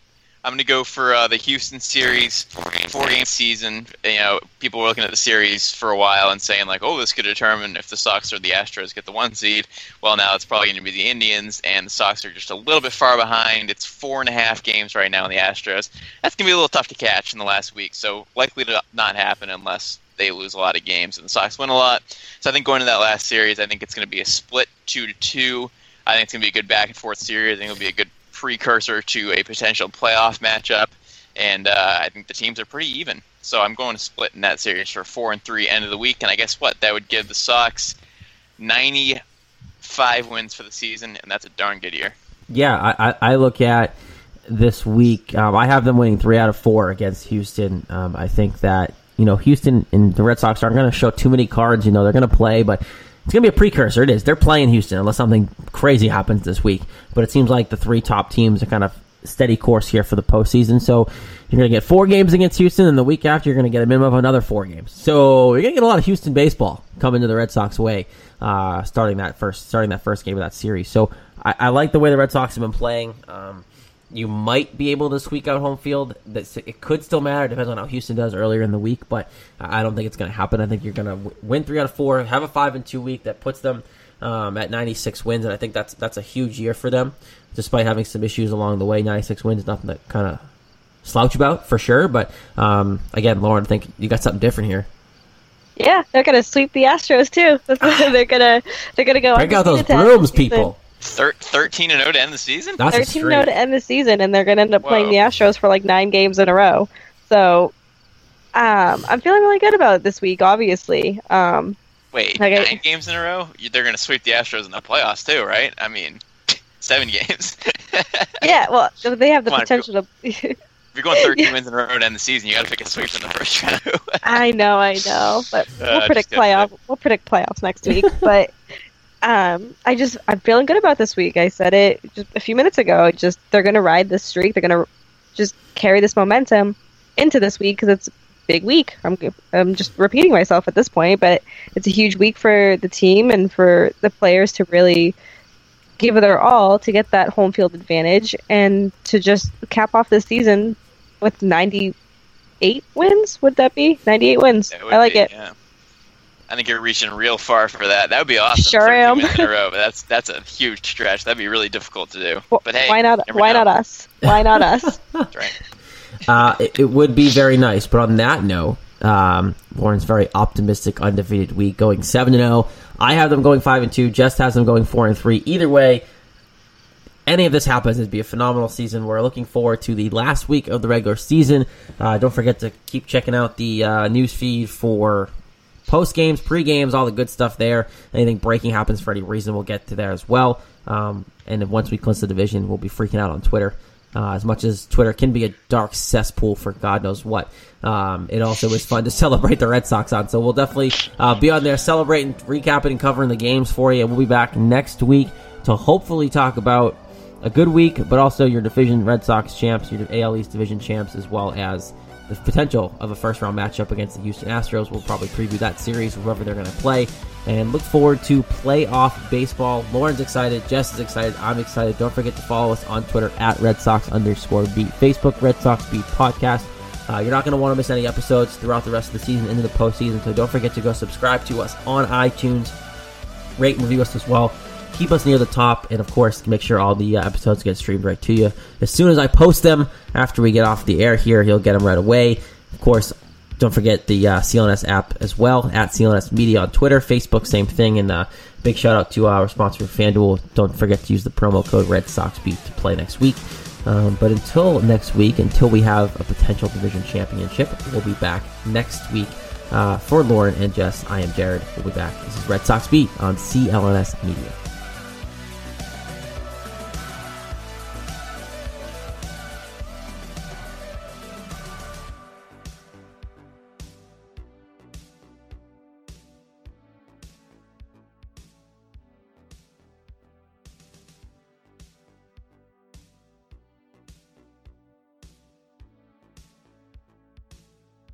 I'm gonna go for uh, the Houston series, four game season. You know, people were looking at the series for a while and saying like, oh, this could determine if the Sox or the Astros get the one seed. Well, now it's probably going to be the Indians, and the Sox are just a little bit far behind. It's four and a half games right now in the Astros. That's gonna be a little tough to catch in the last week, so likely to not happen unless they lose a lot of games and the Sox win a lot. So I think going to that last series, I think it's going to be a split two to two. I think it's going to be a good back and forth series. I think it'll be a good precursor to a potential playoff matchup, and uh, I think the teams are pretty even. So I'm going to split in that series for four and three end of the week, and I guess what that would give the Sox 95 wins for the season, and that's a darn good year. Yeah, I, I, look at this week. Um, I have them winning three out of four against Houston. Um, I think that you know Houston and the Red Sox aren't going to show too many cards. You know they're going to play, but it's going to be a precursor. It is. They're playing Houston unless something crazy happens this week. But it seems like the three top teams are kind of steady course here for the postseason. So you're going to get four games against Houston, and the week after you're going to get a minimum of another four games. So you're going to get a lot of Houston baseball coming to the Red Sox way, uh, starting that first starting that first game of that series. So I, I like the way the Red Sox have been playing. Um, you might be able to squeak out home field. That it could still matter. It Depends on how Houston does earlier in the week, but I don't think it's going to happen. I think you're going to win three out of four, have a five and two week that puts them um, at 96 wins, and I think that's that's a huge year for them. Despite having some issues along the way, 96 wins is nothing to kind of slouch about for sure. But um, again, Lauren, I think you got something different here. Yeah, they're gonna sweep the Astros too. they're gonna they're gonna go. Break out those undefeated to end the brooms, people. Thir- 13 and 0 to end the season. That's Thirteen streak. no to end the season, and they're gonna end up playing the Astros for like nine games in a row. So, um, I'm feeling really good about it this week. Obviously, um, Wait, Okay. nine games in a row? They're going to sweep the Astros in the playoffs too, right? I mean, seven games. yeah. Well, they have the Come on, potential to. If you're going 13 wins in a row to end the season, you got to pick a sweep in the first round. I know, I know, but we'll Uh, predict playoff. We'll predict playoffs next week. but um, I just I'm feeling good about this week. I said it just a few minutes ago. Just they're gonna ride this streak. They're gonna just carry this momentum into this week because it's a big week. I'm I'm just repeating myself at this point, but it's a huge week for the team and for the players to really give it their all to get that home field advantage and to just cap off this season with 98 wins. Would that be 98 wins? I like be, it. Yeah. I think you're reaching real far for that. That would be awesome. Sure am. In a row, but that's that's a huge stretch. That'd be really difficult to do. But hey, why not? Why know. not us? Why not us? that's right. Uh, it, it, would be very nice. But on that note, um, Lauren's very optimistic, undefeated week, going seven and zero. I have them going five and two. Jess has them going four and three. Either way, any of this happens, it'd be a phenomenal season. We're looking forward to the last week of the regular season. Uh, don't forget to keep checking out the uh, news feed for post games, pre games, all the good stuff there. Anything breaking happens for any reason, we'll get to there as well. Um, and then once we clinch the division, we'll be freaking out on Twitter. Uh, as much as Twitter can be a dark cesspool for God knows what, um, it also is fun to celebrate the Red Sox on. So we'll definitely uh, be on there celebrating, recapping, and covering the games for you. And We'll be back next week to hopefully talk about a good week, but also your division Red Sox champs, your AL East division champs, as well as the potential of a first round matchup against the Houston Astros. We'll probably preview that series, whoever they're going to play, and look forward to playoff baseball. Lauren's excited, Jess is excited, I'm excited. Don't forget to follow us on Twitter at Red Sox underscore beat, Facebook Red Sox beat podcast. Uh, you're not going to want to miss any episodes throughout the rest of the season into the postseason, so don't forget to go subscribe to us on iTunes, rate and review us as well keep us near the top, and of course, make sure all the uh, episodes get streamed right to you. As soon as I post them, after we get off the air here, he'll get them right away. Of course, don't forget the uh, CLNS app as well, at CLNS Media on Twitter, Facebook, same thing, and uh, big shout out to our sponsor, FanDuel. Don't forget to use the promo code Red Sox Beat to play next week. Um, but until next week, until we have a potential division championship, we'll be back next week. Uh, for Lauren and Jess, I am Jared. We'll be back. This is Red Sox Beat on CLNS Media.